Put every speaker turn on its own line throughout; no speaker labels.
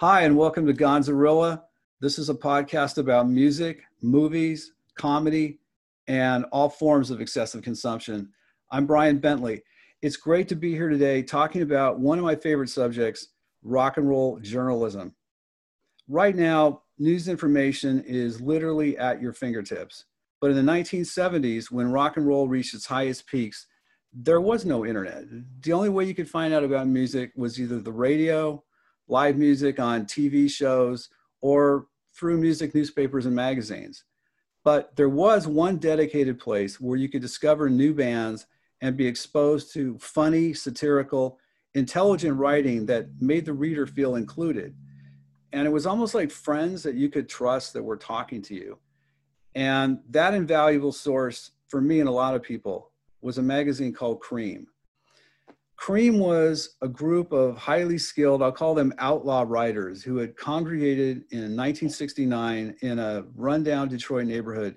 Hi, and welcome to Gonzarilla. This is a podcast about music, movies, comedy, and all forms of excessive consumption. I'm Brian Bentley. It's great to be here today talking about one of my favorite subjects rock and roll journalism. Right now, news information is literally at your fingertips. But in the 1970s, when rock and roll reached its highest peaks, there was no internet. The only way you could find out about music was either the radio, live music on TV shows, or through music newspapers and magazines. But there was one dedicated place where you could discover new bands and be exposed to funny, satirical, intelligent writing that made the reader feel included. And it was almost like friends that you could trust that were talking to you. And that invaluable source for me and a lot of people was a magazine called Creem. Creem was a group of highly skilled, I'll call them outlaw writers, who had congregated in 1969 in a rundown Detroit neighborhood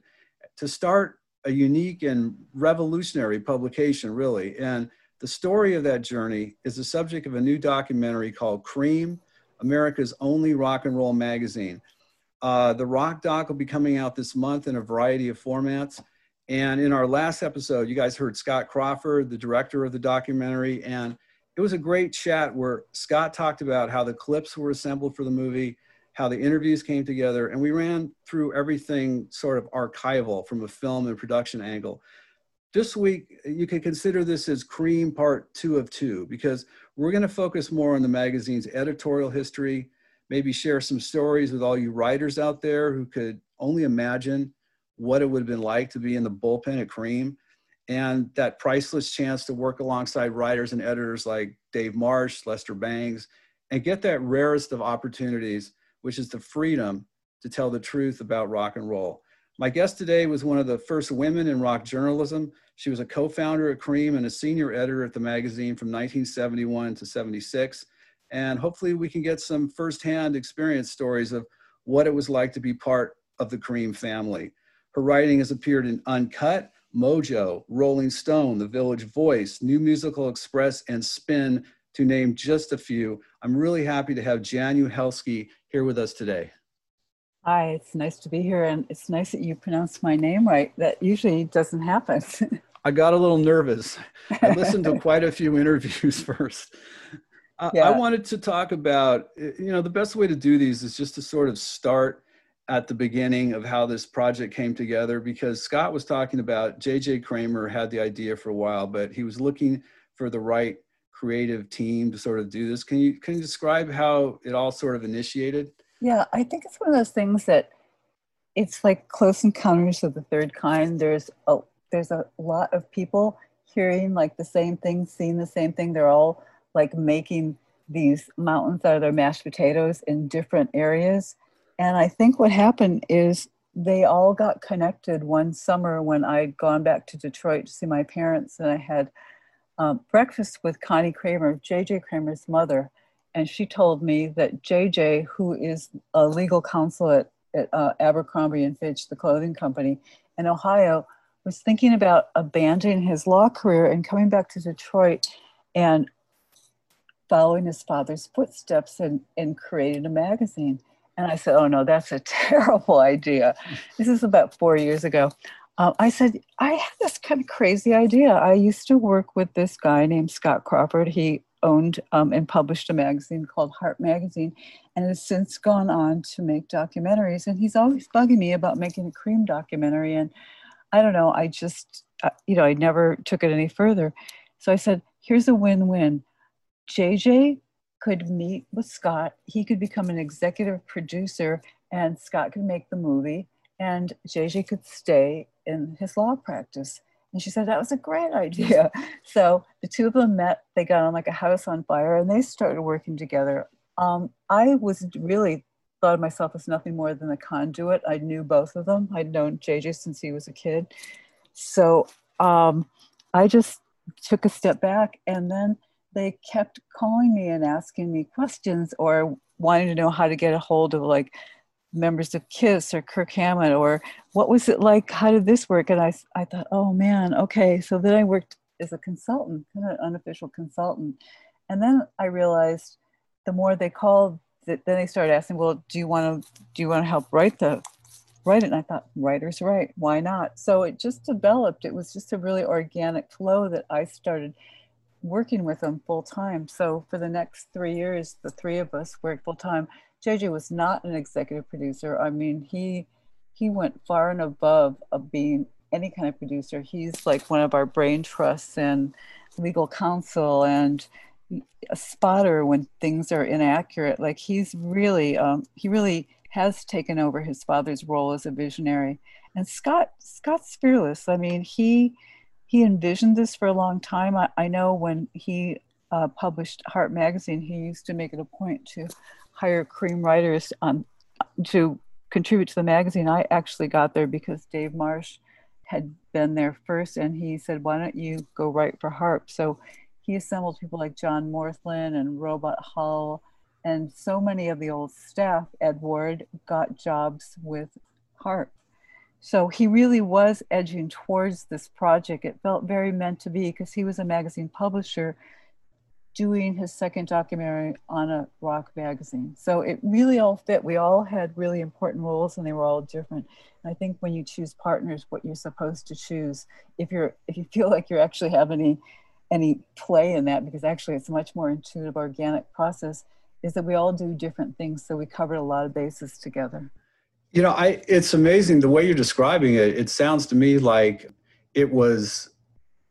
to start a unique and revolutionary publication, really. And the story of that journey is the subject of a new documentary called Creem, America's only rock and roll magazine. Uh, the rock doc will be coming out this month in a variety of formats. And in our last episode, you guys heard Scott Crawford, the director of the documentary, and it was a great chat where Scott talked about how the clips were assembled for the movie, how the interviews came together, and we ran through everything sort of archival from a film and production angle. This week, you can consider this as Creem Part Two of Two because we're going to focus more on the magazine's editorial history, maybe share some stories with all you writers out there who could only imagine what it would have been like to be in the bullpen at Creem and that priceless chance to work alongside writers and editors like Dave Marsh, Lester Bangs, and get that rarest of opportunities, which is the freedom to tell the truth about rock and roll. My guest today was one of the first women in rock journalism. She was a co founder at Creem and a senior editor at the magazine from 1971 to 76. And hopefully, we can get some firsthand experience stories of what it was like to be part of the Creem family. Her writing has appeared in Uncut, Mojo, Rolling Stone, The Village Voice, New Musical Express, and Spin, to name just a few. I'm really happy to have Jan Uhelszki here with us today.
Hi, it's nice to be here, and it's nice that you pronounced my name right. That usually doesn't happen.
I got a little nervous. I listened to quite a few interviews first. Yeah. I wanted to talk about, you know, the best way to do these is just to sort of start at the beginning of how this project came together because Scott was talking about JJ Kramer had the idea for a while, but he was looking for the right creative team to sort of do this. Can you can you describe how it all sort of initiated?
Yeah, I think it's one of those things that it's like close encounters of the third kind. There's a there's a lot of people hearing like the same thing, seeing the same thing. They're all like making these mountains out of their mashed potatoes in different areas and I think what happened is they all got connected one summer when I'd gone back to Detroit to see my parents, and I had um, breakfast with Connie Kramer, JJ Kramer's mother. And she told me that JJ, who is a legal counsel at, at uh, Abercrombie and Fitch, the clothing company in Ohio, was thinking about abandoning his law career and coming back to Detroit and following his father's footsteps and, and creating a magazine. And I said, Oh, no, that's a terrible idea. This is about four years ago. Uh, I said, I had this kind of crazy idea. I used to work with this guy named Scott Crawford. He owned um, and published a magazine called Harp Magazine and has since gone on to make documentaries. And he's always bugging me about making a Creem documentary. And I don't know, I just, uh, you know, I never took it any further. So I said, here's a win win. JJ could meet with Scott. He could become an executive producer, and Scott could make the movie, and JJ could stay in his law practice. And she said that was a great idea. So the two of them met. They got on like a house on fire, and they started working together. Um, I was really thought of myself as nothing more than a conduit. I knew both of them. I'd known JJ since he was a kid. So um, I just took a step back, and then they kept calling me and asking me questions or wanting to know how to get a hold of like members of Kiss or Kirk Hammett or what was it like? How did this work? And I, I thought, oh man, okay. So then I worked as a consultant, kind of unofficial consultant. And then I realized the more they called then they started asking, well, do you want to do you want to help write the write it? And I thought, writer's right, why not? So it just developed. It was just a really organic flow that I started working with them full time. So for the next three years, the three of us worked full time. JJ was not an executive producer. I mean, he he went far and above of being any kind of producer. He's like one of our brain trusts and legal counsel and a spotter when things are inaccurate. Like he's really, um, he really has taken over his father's role as a visionary. And Scott, Scott's fearless. I mean, he he envisioned this for a long time. I, I know when he uh, published Harp Magazine, he used to make it a point to hire Creem writers um, to contribute to the magazine. I actually got there because Dave Marsh had been there first, and he said, "Why don't you go write for Harp?" So he assembled people like John Morthland and Robot Hull, and so many of the old staff. Ed Ward got jobs with Harp. So he really was edging towards this project. It felt very meant to be because he was a magazine publisher doing his second documentary on a rock magazine. So it really all fit. We all had really important roles and they were all different. And I think when you choose partners, what you're supposed to choose, if you're if you feel like you actually have any any play in that, because actually it's a much more intuitive, organic process, is that we all do different things. So we covered a lot of bases together.
You know, I it's amazing the way you're describing it. It sounds to me like it was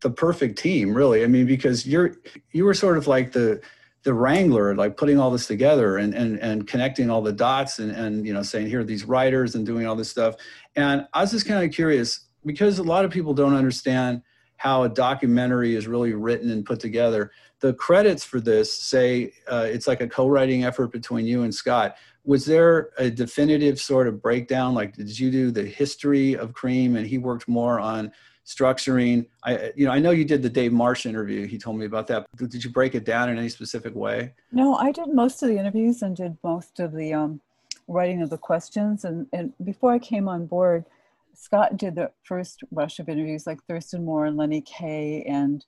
the perfect team, really. I mean, because you're you were sort of like the the wrangler, like putting all this together and and and connecting all the dots and and you know saying here are these writers and doing all this stuff. And I was just kind of curious because a lot of people don't understand how a documentary is really written and put together. The credits for this say uh, it's like a co-writing effort between you and Scott. Was there a definitive sort of breakdown? Like, did you do the history of Creem and he worked more on structuring i you know i know you did the dave marsh interview he told me about that did you break it down in any specific way
no i did most of the interviews and did most of the um, writing of the questions and, and before i came on board scott did the first rush of interviews like thurston moore and lenny kaye and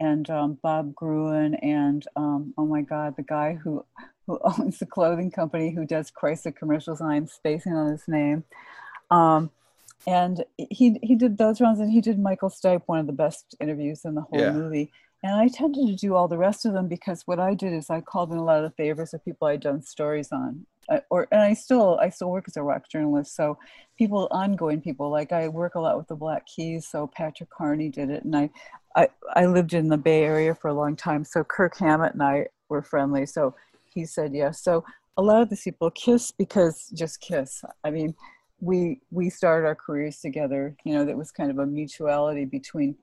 and um, bob gruen and um, oh my god the guy who who owns the clothing company who does chrysler commercials i'm spacing on his name. Um, and he he did those rounds and he did michael stipe one of the best interviews in the whole yeah. movie. And i tended to do all the rest of them because what i did is i called in a lot of favors of people i'd done stories on or and i still i still work as a rock journalist so people ongoing people like i work a lot with the black keys so patrick carney did it and i i, I lived in the bay area for a long time so kirk hammett and i were friendly so he said yes. So a lot of these people kiss because just kiss. I mean we we started our careers together you know that was kind of a mutuality between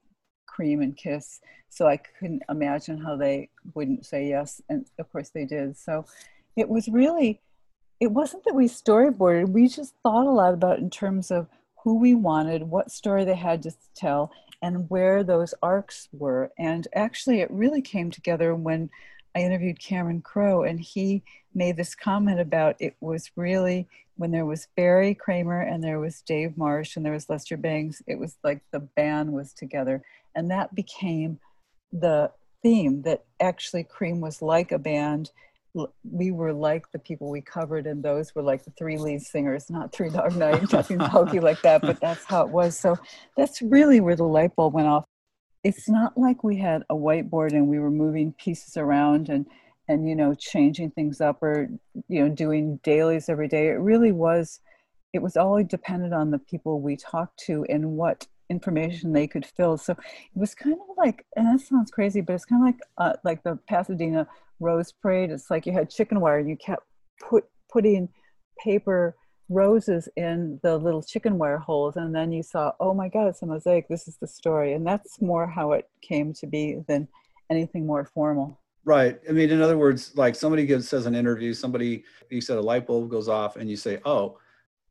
creem and kiss so i couldn't imagine how they wouldn't say yes and of course they did. So it was really it wasn't that we storyboarded we just thought a lot about in terms of who we wanted what story they had to tell and where those arcs were and actually it really came together when i interviewed cameron crowe and he made this comment about it was really when there was Barry Kramer and there was Dave Marsh and there was Lester Bangs, it was like the band was together. And that became the theme that actually Creem was like a band. We were like the people we covered, and those were like the three lead singers, not Three Dog Night, nothing hokey like that, but that's how it was. So that's really where the light bulb went off. It's not like we had a whiteboard and we were moving pieces around and and you know changing things up or you know doing dailies every day it really was it was all dependent on the people we talked to and what information they could fill so it was kind of like and that sounds crazy but it's kind of like uh, like the pasadena rose parade it's like you had chicken wire you kept put putting paper roses in the little chicken wire holes and then you saw oh my god it's a mosaic this is the story and that's more how it came to be than anything more formal
Right. I mean, in other words, like somebody gives says an interview, somebody you said a light bulb goes off, and you say, "Oh,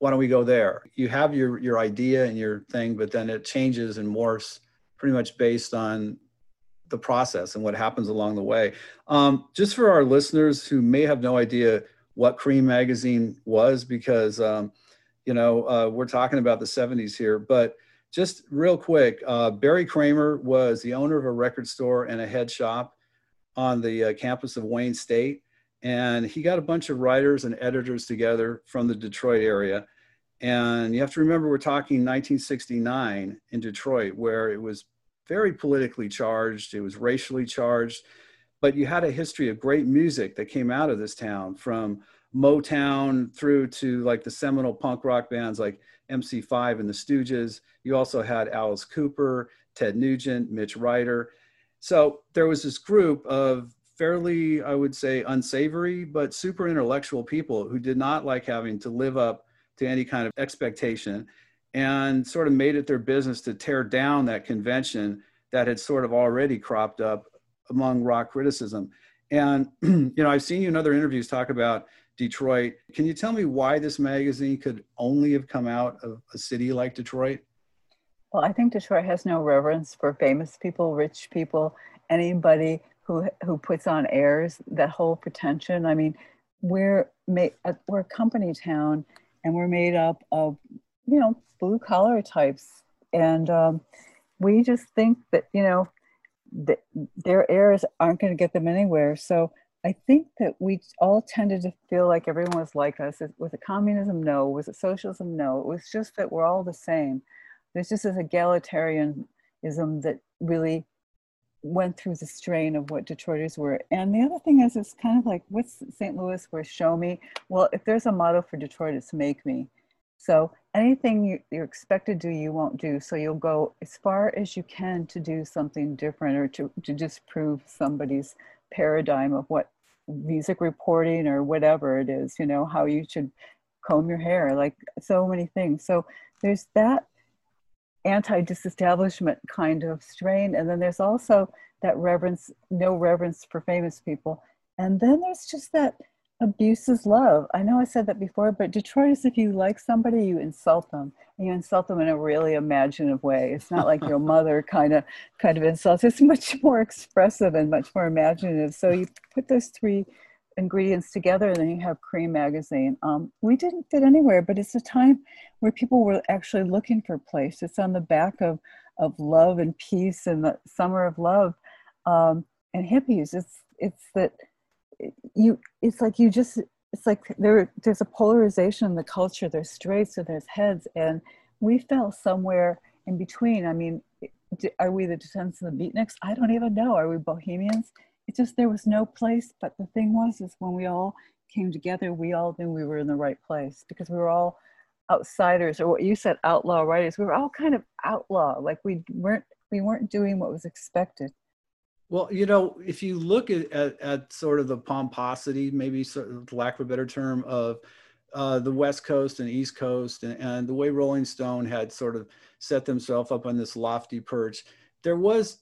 why don't we go there?" You have your your idea and your thing, but then it changes and morphs pretty much based on the process and what happens along the way. Um, just for our listeners who may have no idea what Creem Magazine was, because um, you know uh, we're talking about the '70s here, but just real quick, uh, Barry Kramer was the owner of a record store and a head shop on the uh, campus of Wayne State. and he got a bunch of writers and editors together from the Detroit area. And you have to remember, we're talking 1969 in Detroit, where it was very politically charged, it was racially charged, but you had a history of great music that came out of this town from Motown through to like the seminal punk rock bands like MC5 and the Stooges. You also had Alice Cooper, Ted Nugent, Mitch Ryder. So there was this group of fairly, I would say, unsavory, but super intellectual people who did not like having to live up to any kind of expectation and sort of made it their business to tear down that convention that had sort of already cropped up among rock criticism. And, you know, I've seen you in other interviews talk about Detroit. Can you tell me why this magazine could only have come out of a city like Detroit?
Well, I think Detroit has no reverence for famous people, rich people, anybody who who puts on airs. That whole pretension. I mean, we're made, uh, we're a company town, and we're made up of you know blue collar types, and um, we just think that you know that their airs aren't going to get them anywhere. So I think that we all tended to feel like everyone was like us. Was it communism? No. Was it socialism? No. It was just that we're all the same. There's just this egalitarianism that really went through the strain of what Detroiters were. And the other thing is, it's kind of like, what's St. Louis where show me? Well, if there's a motto for Detroit, it's make me. So anything you, you're expected to do, you won't do. So you'll go as far as you can to do something different or to, to disprove somebody's paradigm of what music reporting or whatever it is, you know, how you should comb your hair, like so many things. So there's that anti-disestablishment kind of strain. And then there's also that reverence, no reverence for famous people. And then there's just that abuse is love. I know I said that before, but Detroit is if you like somebody, you insult them. And you insult them in a really imaginative way. It's not like your mother kind of kind of insults. It's much more expressive and much more imaginative. So you put those three ingredients together and then you have creem magazine um, we didn't fit anywhere but it's a time where people were actually looking for a place it's on the back of of love and peace and the summer of love um, and hippies it's it's that you it's like you just it's like there there's a polarization in the culture. There's straights or there's heads. And we fell somewhere in between. I mean are we the descendants of the beatniks? I don't even know. Are we bohemians? It's just there was no place. But the thing was is when we all came together we all knew we were in the right place because we were all outsiders or what you said outlaw writers. We were all kind of outlaw. Like we weren't we weren't doing what was expected
well, you know, if you look at, at, at, sort of the pomposity, maybe sort of lack of a better term, of uh, the West Coast and East Coast, and, and, the way Rolling Stone had sort of set themselves up on this lofty perch, there was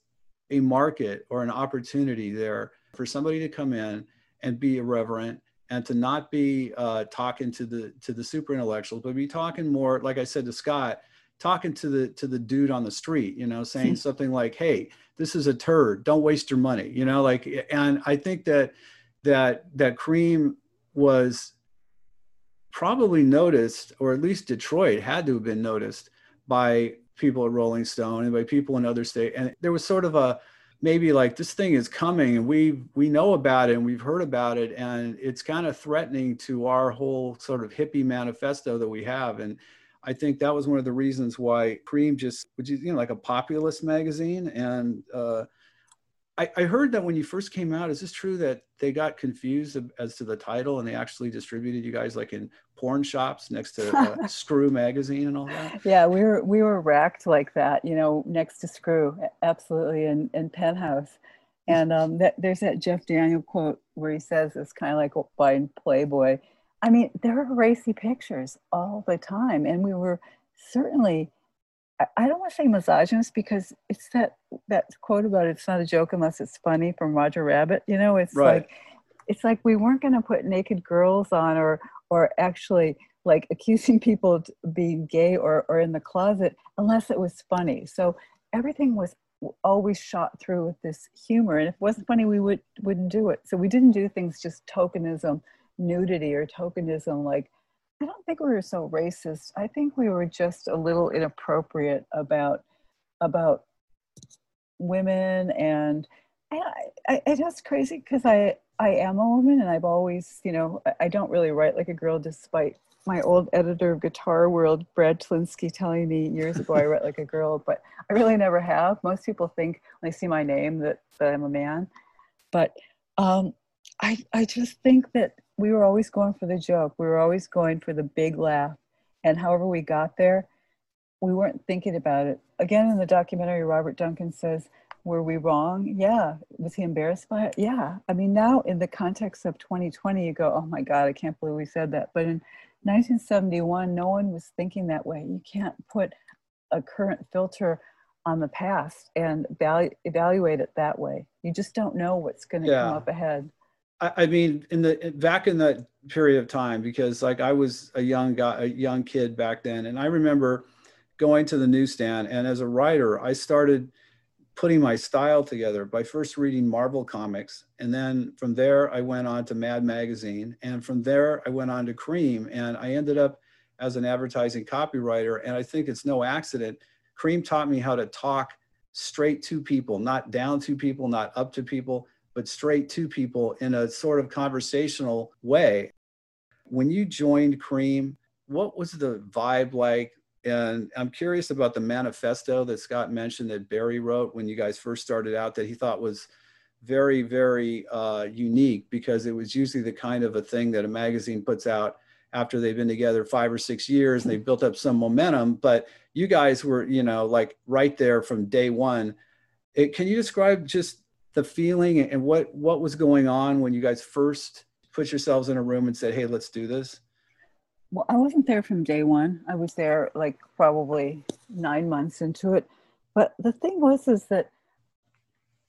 a market or an opportunity there for somebody to come in and be irreverent and to not be uh, talking to the to the super intellectuals, but be talking more, like I said to Scott, talking to the to the dude on the street, you know, saying hmm. something like, "Hey, this is a turd. Don't waste your money," you know, like. And I think that that that Creem was probably noticed, or at least Detroit had to have been noticed by people at Rolling Stone and by people in other states. And there was sort of a maybe like this thing is coming and we we know about it and we've heard about it and it's kind of threatening to our whole sort of hippie manifesto that we have and I think that was one of the reasons why Creem just, which is, you know, like a populist magazine. And uh, I, I, heard that when you first came out, is this true that they got confused as to the title and they actually distributed you guys like in porn shops next to uh, Screw magazine and all that?
Yeah, we were, we were racked like that, you know, next to Screw, absolutely, in, in Penthouse. And um, that, there's that Jeff Daniel quote where he says it's kind of like buying Playboy I mean, there are racy pictures all the time, and we were certainly. I don't want to say misogynist because it's that that quote about it's not a joke unless it's funny from Roger Rabbit. You know, it's right. like it's like we weren't going to put naked girls on or or actually like accusing people of being gay or, or in the closet unless it was funny. So everything was always shot through with this humor. And if it wasn't funny, we would, wouldn't do it. So we didn't do things just tokenism nudity or tokenism like i don't think we were so racist i think we were just a little inappropriate about about women and I, I, just crazy because I, I am a woman and I've always, you know, I don't really write like a girl despite my old editor of Guitar World, Brad Tolinski, telling me years ago I write like a girl, but I really never have. Most people think when they see my name that, that I'm a man. But um, I, I just think that we were always going for the joke. We were always going for the big laugh. And however we got there, we weren't thinking about it. Again, in the documentary, Robert Duncan says, Were we wrong? Yeah. Was he embarrassed by it? Yeah. I mean, now in the context of 2020, you go, Oh my God, I can't believe we said that. But in 1971, no one was thinking that way. You can't put a current filter on the past and evaluate it that way. You just don't know what's going to yeah. come up ahead.
I, mean, in the back in that period of time, because like I was a young guy, a young kid back then, and I remember going to the newsstand, and as a writer, I started putting my style together by first reading Marvel comics. And then from there, I went on to Mad Magazine. And from there, I went on to Creem. And I ended up as an advertising copywriter. And I think it's no accident. Creem taught me how to talk straight to people, not down to people, not up to people, but straight to people in a sort of conversational way. When you joined Creem, what was the vibe like? And I'm curious about the manifesto that Scott mentioned that Barry wrote when you guys first started out that he thought was very, very uh, unique because it was usually the kind of a thing that a magazine puts out after they've been together five or six years and they've built up some momentum. But you guys were, you know, like right there from day one. It, can you describe just the feeling and what what was going on when you guys first put yourselves in a room and said, "Hey, let's do this"?
well, I wasn't there from day one. I was there like probably nine months into it. But the thing was, is that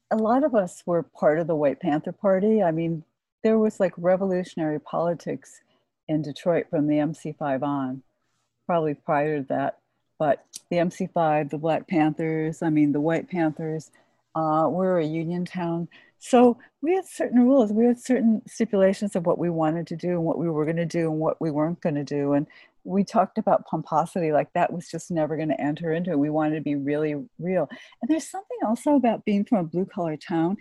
a lot of us were part of the White Panther Party. I mean, there was like revolutionary politics in Detroit from the MC5 on, probably prior to that. But the MC5, the Black Panthers, I mean, the White Panthers, uh, we're a union town. So we had certain rules. We had certain stipulations of what we wanted to do and what we were going to do and what we weren't going to do. And we talked about pomposity, like that was just never going to enter into it. We wanted to be really real. And there's something also about being from a blue collar town.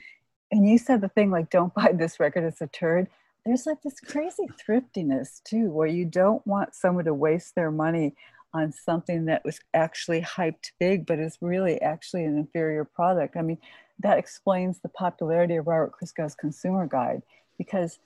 And you said the thing like, don't buy this record, it's a turd. There's like this crazy thriftiness too, where you don't want someone to waste their money on something that was actually hyped big, but is really actually an inferior product. I mean, that explains the popularity of Robert Christgau's consumer guide because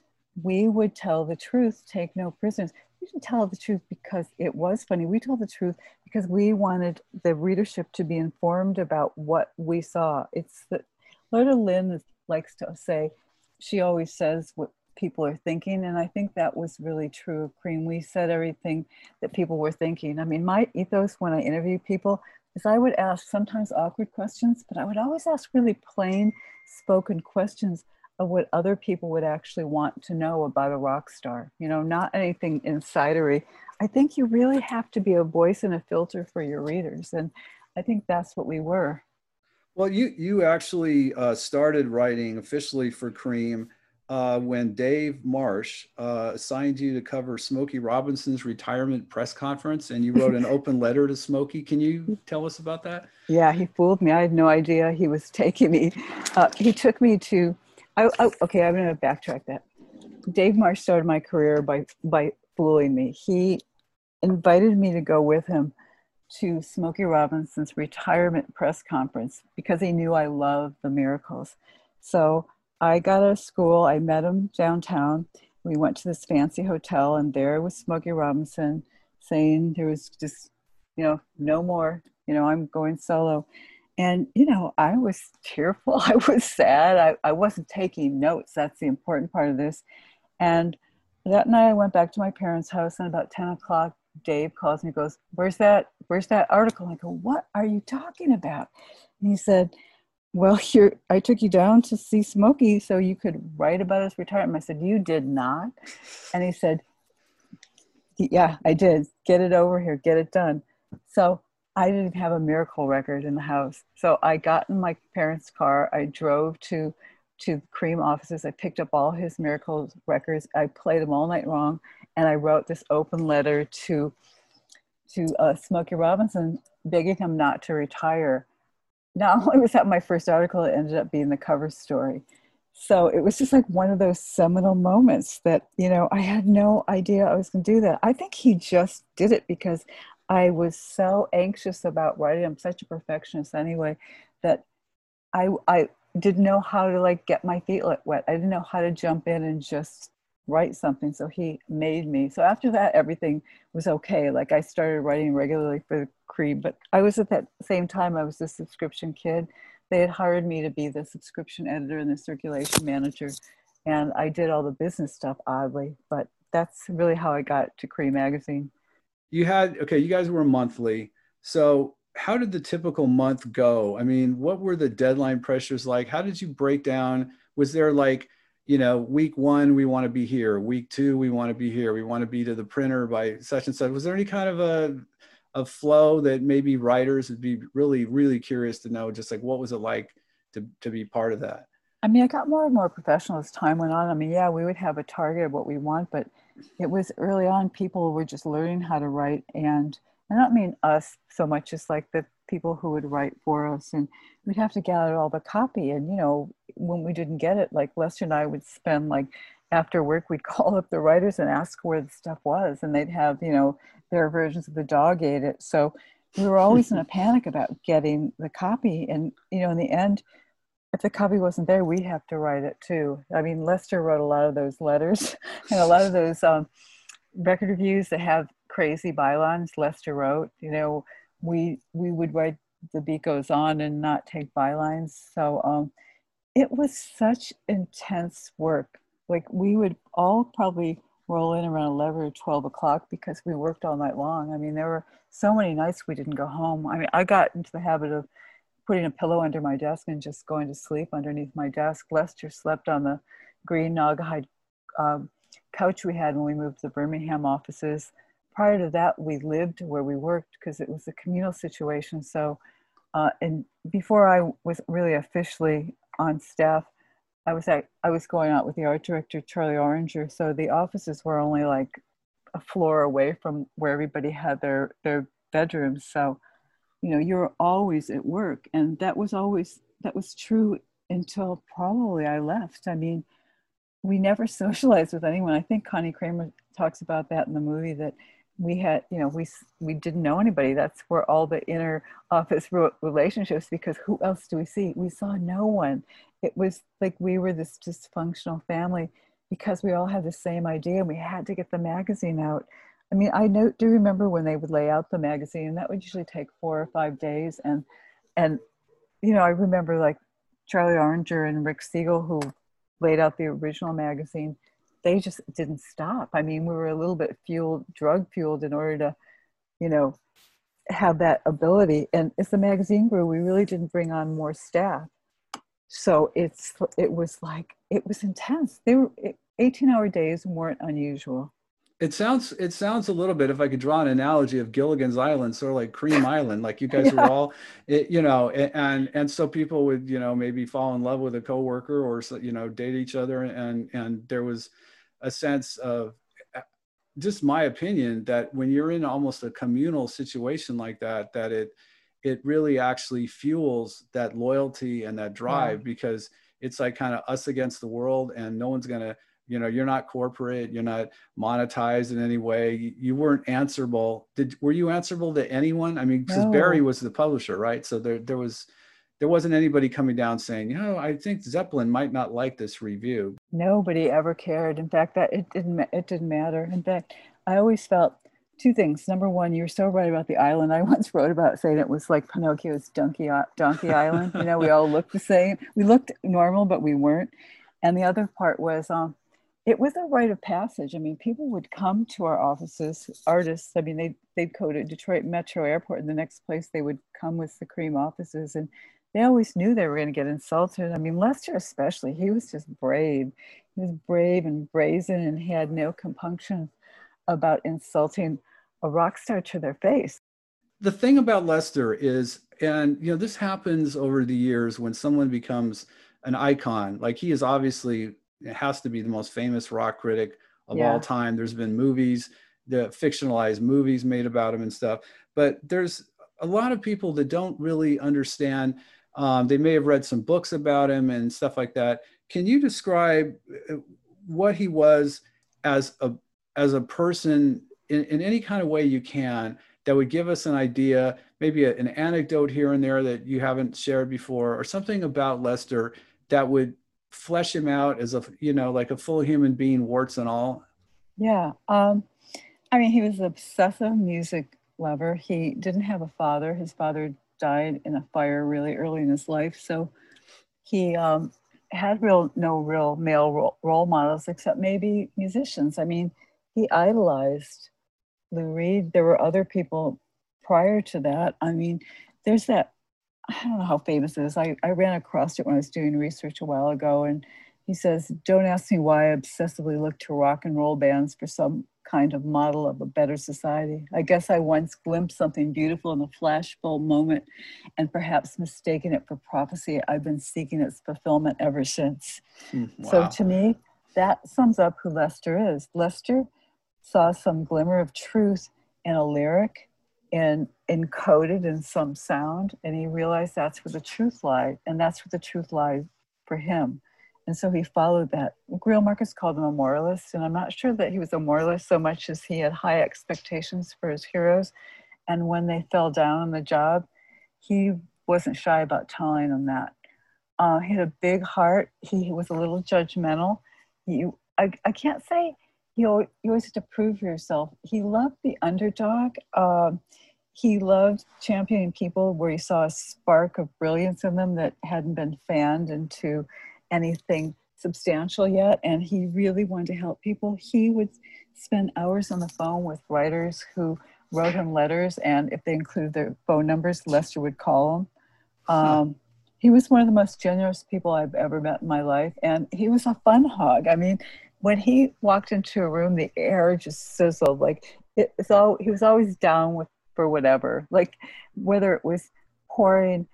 we would tell the truth, take no prisoners. We didn't tell the truth because it was funny. We told the truth because we wanted the readership to be informed about what we saw. It's that Loretta Lynn likes to say, she always says what people are thinking. And I think that was really true of Creem. We said everything that people were thinking. I mean, my ethos when I interview people is I would ask sometimes awkward questions, but I would always ask really plain spoken questions of what other people would actually want to know about a rock star, you know, not anything insidery. I think you really have to be a voice and a filter for your readers. And I think that's what we were.
Well, you, you actually uh, started writing officially for Creem uh, when Dave Marsh uh, assigned you to cover Smokey Robinson's retirement press conference, and you wrote an open letter to Smokey. Can you tell us about that?
Yeah, he fooled me. I had no idea he was taking me. Uh, he took me to. I, I, okay, I'm going to backtrack that. Dave Marsh started my career by by fooling me. He invited me to go with him to Smokey Robinson's retirement press conference because he knew I loved the miracles. So I got out of school. I met him downtown. We went to this fancy hotel, and there was Smokey Robinson saying there was just, you know, no more. You know, I'm going solo. And, you know, I was tearful. I was sad. I, I wasn't taking notes. That's the important part of this. And that night I went back to my parents' house, and about 10 o'clock, Dave calls me, goes, Where's that? Where's that article? I go, What are you talking about? And he said, well, here I took you down to see Smokey so you could write about his retirement. I said, You did not. And he said, Yeah, I did. Get it over here, get it done. So I didn't have a miracle record in the house. So I got in my parents' car. I drove to to Creem offices. I picked up all his miracle records. I played them all night long, and I wrote this open letter to to uh, Smokey Robinson, begging him not to retire not only was that my first article, it ended up being the cover story. So it was just like one of those seminal moments that, you know, I had no idea I was going to do that. I think he just did it because I was so anxious about writing. I'm such a perfectionist anyway that I, I didn't know how to like get my feet wet. I didn't know how to jump in and just write something. So he made me. So after that, everything was okay. Like I started writing regularly for the Creem, but I was at that same time, I was a subscription kid. They had hired me to be the subscription editor and the circulation manager. And I did all the business stuff, oddly, but that's really how I got to Creem Magazine.
You had, okay, you guys were monthly. So how did the typical month go? I mean, what were the deadline pressures like? How did you break down? Was there like, you know, week one, we want to be here. Week two, we want to be here. We want to be to the printer by such and such. Was there any kind of a, a flow that maybe writers would be really, really curious to know, just like what was it like to, to be part of that?
I mean, I got more and more professional as time went on. I mean, yeah, we would have a target of what we want, but it was early on, people were just learning how to write. And I don't mean us so much as like the people who would write for us. And we'd have to gather all the copy. And, you know, when we didn't get it, like Lester and I would spend like after work, we'd call up the writers and ask where the stuff was. And they'd have, you know, their versions of the dog ate it. So we were always in a panic about getting the copy. And, you know, in the end, if the copy wasn't there, we'd have to write it too. I mean, Lester wrote a lot of those letters and a lot of those um, record reviews that have crazy bylines. Lester wrote, you know, we we would write the beat goes on and not take bylines. So um, it was such intense work. Like we would all probably roll in around 11 or 12 o'clock because we worked all night long. I mean, there were so many nights we didn't go home. I mean, I got into the habit of putting a pillow under my desk and just going to sleep underneath my desk. Lester slept on the green Naugahyde um, couch we had when we moved to the Birmingham offices. Prior to that, we lived where we worked because it was a communal situation. So, uh, and before I was really officially on staff, I was at, I was going out with the art director Charlie Auringer. So the offices were only like a floor away from where everybody had their their bedrooms. So you know you're always at work and that was always that was true until probably i left i mean we never socialized with anyone i think connie kramer talks about that in the movie that we had you know we we didn't know anybody. That's where all the inner office relationships because who else do we see? We saw no one. It was like we were this dysfunctional family because we all had the same idea and we had to get the magazine out. I mean, I know, do remember when they would lay out the magazine, that would usually take four or five days. And, and, you know, I remember like Charlie Auringer and Rick Siegel, who laid out the original magazine, they just didn't stop. I mean, we were a little bit fueled, drug fueled in order to, you know, have that ability. And as the magazine grew, we really didn't bring on more staff. So it's, it was like, it was intense. They were, 18 hour days weren't unusual.
It sounds it sounds a little bit if I could draw an analogy of Gilligan's Island, sort of like Creem Island, like you guys yeah. were all, it, you know, and and so people would you know maybe fall in love with a coworker or you know date each other, and and there was a sense of uh, just my opinion that when you're in almost a communal situation like that, that it it really actually fuels that loyalty and that drive because it's like kind of us against the world, and no one's gonna you know you're not corporate you're not monetized in any way you weren't answerable. Did were you answerable to anyone? I mean because no. barry was the publisher right? So there there was there wasn't anybody coming down saying you know i think zeppelin might not like this review.
Nobody ever cared. In fact that it didn't it didn't matter. In fact i always felt two things. Number one you're so right about the island. I once wrote about saying it was like pinocchio's donkey donkey island. You know we all looked the same. We looked normal but we weren't. And the other part was um, it was a rite of passage. I mean, people would come to our offices, artists. I mean, they, they'd go to Detroit Metro Airport, and the next place they would come was the Creem offices. And they always knew they were going to get insulted. I mean, Lester, especially, he was just brave. He was brave and brazen, and he had no compunction about insulting a rock star to their face.
The thing about Lester is, and you know, this happens over the years when someone becomes an icon. Like he is obviously it has to be the most famous rock critic of yeah. all time. There's been movies, the fictionalized movies made about him and stuff. But there's a lot of people that don't really understand Um, they may have read some books about him and stuff like that. Can you describe uh, what he was as a as a person in, in any kind of way you can that would give us an idea, maybe a, an anecdote here and there that you haven't shared before, or something about Lester that would flesh him out as a you know like a full human being, warts and all?
Yeah, um, I mean, he was an obsessive music lover. He didn't have a father. His father died in a fire really early in his life, so he um, had real no real male role, role models except maybe musicians. I mean, he idolized Lou Reed. There were other people prior to that. I mean, there's that, I don't know how famous it is. I, I ran across it when I was doing research a while ago. And he says, Don't ask me why I obsessively look to rock and roll bands for some kind of model of a better society. I guess I once glimpsed something beautiful in a flashbulb moment and perhaps mistaken it for prophecy. I've been seeking its fulfillment ever since. Mm, wow. So to me, that sums up who Lester is. Lester saw some glimmer of truth in a lyric and encoded in some sound and he realized that's where the truth lied and that's where the truth lied for him and so he followed that. Greil Marcus called him a moralist and i'm not sure that he was a moralist so much as he had high expectations for his heroes. And when they fell down on the job he wasn't shy about telling them that. Uh, he had a big heart. He was a little judgmental. I, I can't say you, always have to prove yourself. He loved the underdog. Um, he loved championing people where he saw a spark of brilliance in them that hadn't been fanned into anything substantial yet. And he really wanted to help people. He would spend hours on the phone with writers who wrote him letters. And if they included their phone numbers, Lester would call them. Um, he was one of the most generous people I've ever met in my life. And he was a fun hog. I mean, when he walked into a room, the air just sizzled. Like it's all he was always down with for whatever. Like whether it was pouring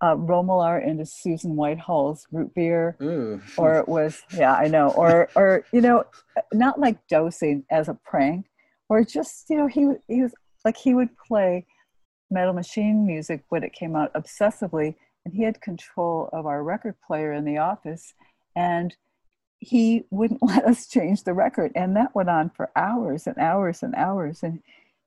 uh, Romilar into Susan Whitehall's root beer, Ooh. or it was yeah I know, or or you know, not like dosing as a prank, or just you know he he was like he would play metal machine music when it came out obsessively, and he had control of our record player in the office, and he wouldn't let us change the record. And that went on for hours and hours and hours. And,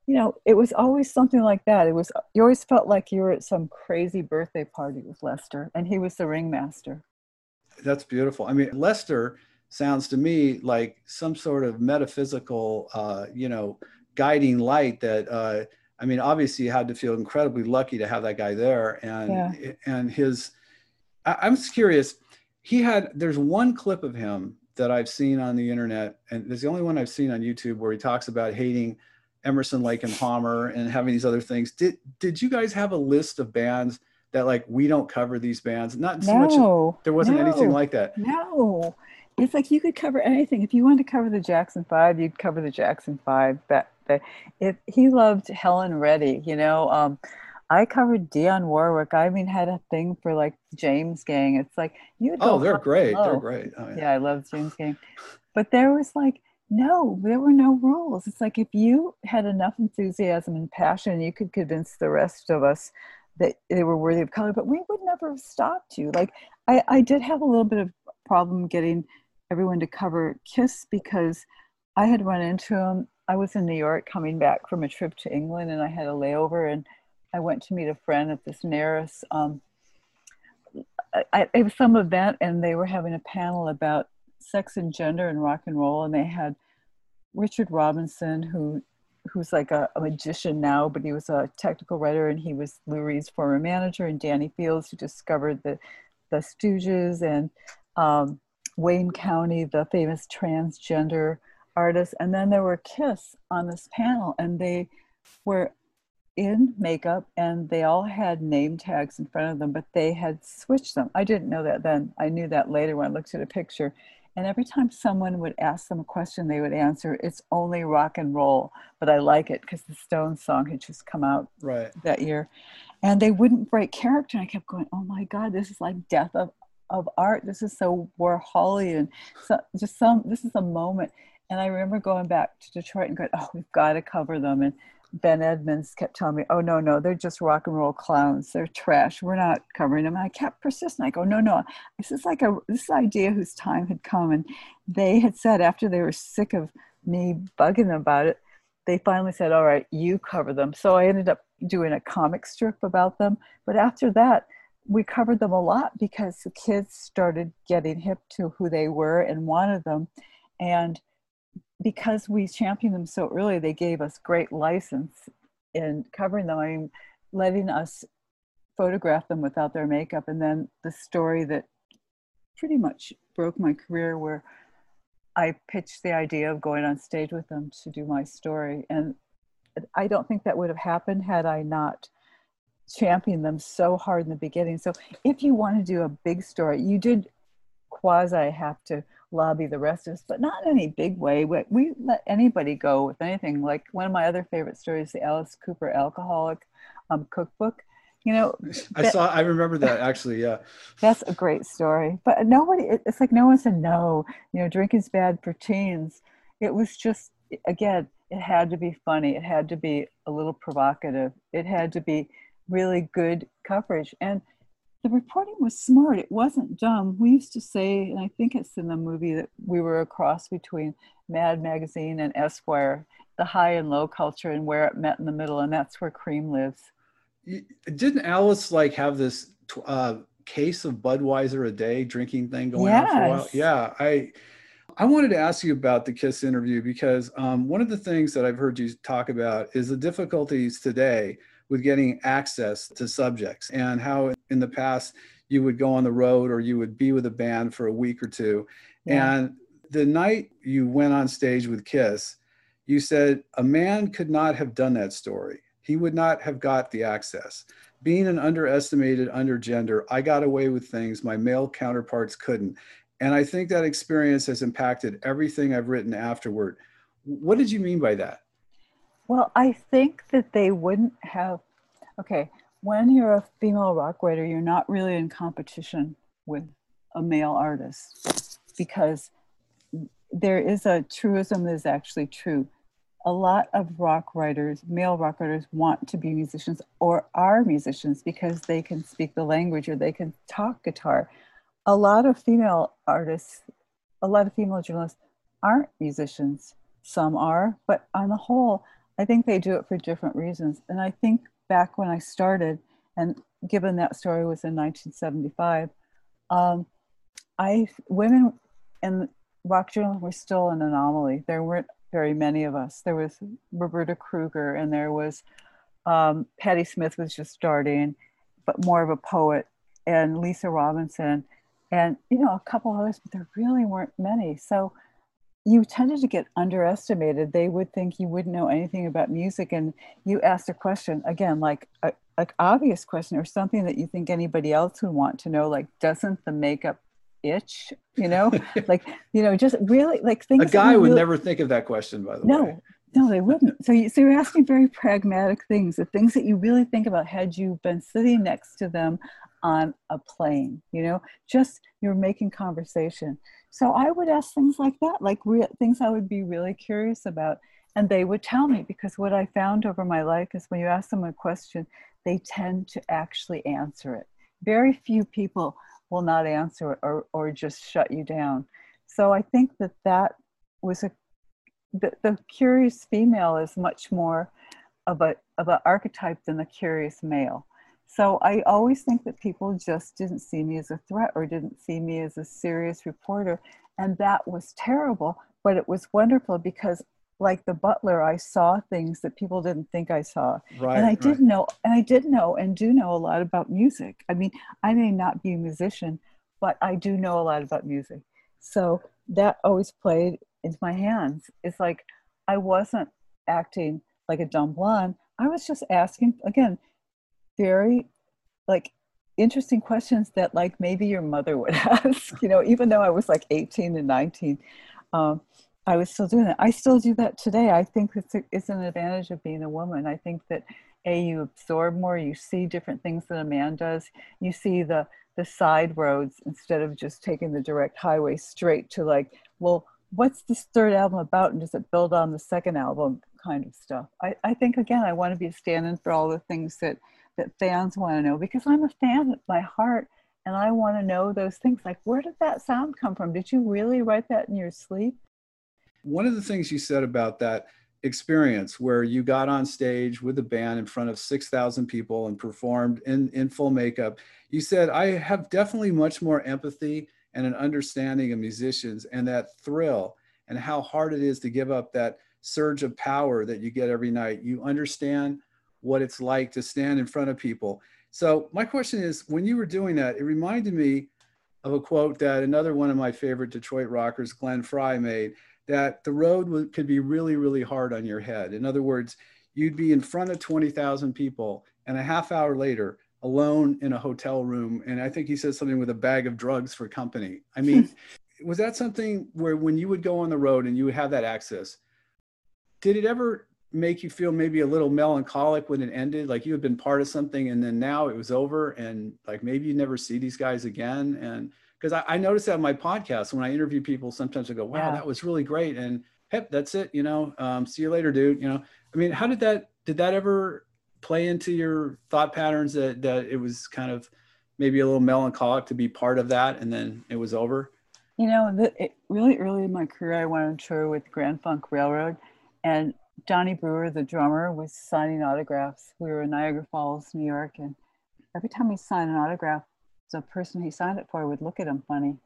you know, it was always something like that. It was, you always felt like you were at some crazy birthday party with Lester, and he was the ringmaster.
That's beautiful. I mean, Lester sounds to me like some sort of metaphysical, uh, you know, guiding light that, uh, I mean, obviously you had to feel incredibly lucky to have that guy there. And, yeah. and his, I, I'm curious, he had there's one clip of him that I've seen on the internet, and it's the only one I've seen on YouTube where he talks about hating Emerson, Lake and Palmer and having these other things. Did did you guys have a list of bands that like we don't cover these bands? Not so no, much. There wasn't no, anything like that.
No, it's like you could cover anything. If you wanted to cover the Jackson Five, you'd cover the Jackson Five. That, that if he loved Helen Reddy, you know. Um, I covered Dionne Warwick. I mean, had a thing for like James Gang. It's like you.
Oh, they're great. They're great. Oh,
yeah. yeah, I love James Gang, but there was like no, there were no rules. It's like if you had enough enthusiasm and passion, you could convince the rest of us that they were worthy of color. But we would never have stopped you. Like I, I did have a little bit of problem getting everyone to cover Kiss because I had run into them. I was in New York coming back from a trip to England, and I had a layover and I went to meet a friend at this NARAS. Um, I, it was some event, and they were having a panel about sex and gender and rock and roll, and they had Richard Robinson, who who's like a, a, magician now, but he was a technical writer, and he was Lou Reed's former manager, and Danny Fields, who discovered the the Stooges, and um, Wayne County, the famous transgender artist, and then there were Kiss on this panel, and they were in makeup and they all had name tags in front of them, but they had switched them. I didn't know that then. I knew that later when I looked at a picture. And every time someone would ask them a question, they would answer, It's only rock and roll. But I like it because the Stones song had just come out
right.
that year. And they wouldn't break character. And I kept going, Oh my God, this is like death of, of art. This is so Warholian. So just some, this is a moment. And I remember going back to Detroit and going, Oh, we've got to cover them. And Ben Edmonds kept telling me, "Oh no, no, they're just rock and roll clowns. They're trash. We're not covering them." I kept persisting. I go, "No, no, this is like a this idea whose time had come." And they had said after they were sick of me bugging them about it, they finally said, "All right, you cover them." So I ended up doing a comic strip about them. But after that, we covered them a lot because the kids started getting hip to who they were and wanted them, and because we championed them so early, they gave us great license in covering them. I mean, letting us photograph them without their makeup. And then the story that pretty much broke my career, where I pitched the idea of going on stage with them to do my story. And I don't think that would have happened had I not championed them so hard in the beginning. So if you want to do a big story, you did quasi have to lobby the rest of us, but not in any big way. We, we let anybody go with anything. Like one of my other favorite stories, the Alice Cooper alcoholic um, cookbook. You know,
I that, saw. I remember that actually. Yeah,
that's a great story. But nobody. It's like no one said no. You know, drinking's bad for teens. It was just again. It had to be funny. It had to be a little provocative. It had to be really good coverage. And the reporting was smart. It wasn't dumb. We used to say, and I think it's in the movie, that we were a cross between Mad Magazine and Esquire, the high and low culture, and where it met in the middle, and that's where Creem lives.
Didn't Alice like have this uh, case of Budweiser a day drinking thing going yes. on for a while? Yeah, I. I wanted to ask you about the KISS interview because um, one of the things that I've heard you talk about is the difficulties today with getting access to subjects and how in the past you would go on the road or you would be with a band for a week or two. Yeah. And the night you went on stage with Kiss, you said a man could not have done that story. He would not have got the access. Being an underestimated undergender, I got away with things my male counterparts couldn't. And I think that experience has impacted everything I've written afterward. What did you mean by that?
Well, I think that they wouldn't have. Okay, when you're a female rock writer, you're not really in competition with a male artist because there is a truism that is actually true. A lot of rock writers, male rock writers, want to be musicians or are musicians because they can speak the language or they can talk guitar. A lot of female artists, a lot of female journalists aren't musicians. Some are, but on the whole, I think they do it for different reasons. And I think back when I started, and given that story was in 1975, um, I women in rock journalism were still an anomaly. There weren't very many of us. There was Roberta Kruger, and there was um, Patti Smith was just starting, but more of a poet, and Lisa Robinson, and you know a couple others, but there really weren't many. So you tended to get underestimated. They would think you wouldn't know anything about music, and you asked a question again, like a like obvious question or something that you think anybody else would want to know, like doesn't the makeup itch? You know, like you know, just really like things.
A guy would really, never think of that question, by the way.
no,
way.
No, they wouldn't. So, you, so you're asking very pragmatic things, the things that you really think about had you been sitting next to them on a plane. You know, just you're making conversation. So I would ask things like that, like re- things I would be really curious about. And they would tell me because what I found over my life is when you ask them a question, they tend to actually answer it. Very few people will not answer it or, or just shut you down. So I think that that was a, the, the curious female is much more of a of an archetype than the curious male. So I always think that people just didn't see me as a threat or didn't see me as a serious reporter. And that was terrible, but it was wonderful because like the butler, I saw things that people didn't think I saw. Right, and I did right. know, and I did know and do know a lot about music. I mean, I may not be a musician, but I do know a lot about music. So that always played into my hands. It's like I wasn't acting like a dumb blonde. I was just asking, again, very like interesting questions that like maybe your mother would ask you know even though i was like 18 and 19 um, i was still doing that. I still do that today. I think it's, a, it's an advantage of being a woman. I think that a you absorb more you see different things than a man does. You see the the side roads instead of just taking the direct highway straight to like well what's this third album about and does it build on the second album kind of stuff. I, I think again, I want to be a stand-in for all the things that that fans want to know because I'm a fan my heart and I want to know those things. Like, where did that sound come from? Did you really write that in your sleep?
One of the things you said about that experience where you got on stage with a band in front of 6,000 people and performed in, in full makeup, you said, I have definitely much more empathy and an understanding of musicians and that thrill and how hard it is to give up that surge of power that you get every night. You understand what it's like to stand in front of people. So, my question is when you were doing that, it reminded me of a quote that another one of my favorite Detroit rockers, Glenn Frey, made that the road could be really, really hard on your head. In other words, you'd be in front of 20,000 people and a half hour later, alone in a hotel room. And I think he said something with a bag of drugs for company. I mean, was that something where when you would go on the road and you would have that access, did it ever make you feel maybe a little melancholic when it ended? Like you had been part of something and then now it was over and like maybe you never see these guys again. And because I, I noticed that on my podcast when I interview people, sometimes I go, "Wow, yeah. that was really great," and "Yep, that's it." You know, um, see you later, dude. You know, I mean, how did that did that ever play into your thought patterns that that it was kind of maybe a little melancholic to be part of that, and then it was over?
You know, the, it, really early in my career, I went on tour with Grand Funk Railroad, and Johnny Brewer, the drummer, was signing autographs. We were in Niagara Falls, New York, and every time he signed an autograph, the person he signed it for would look at him funny.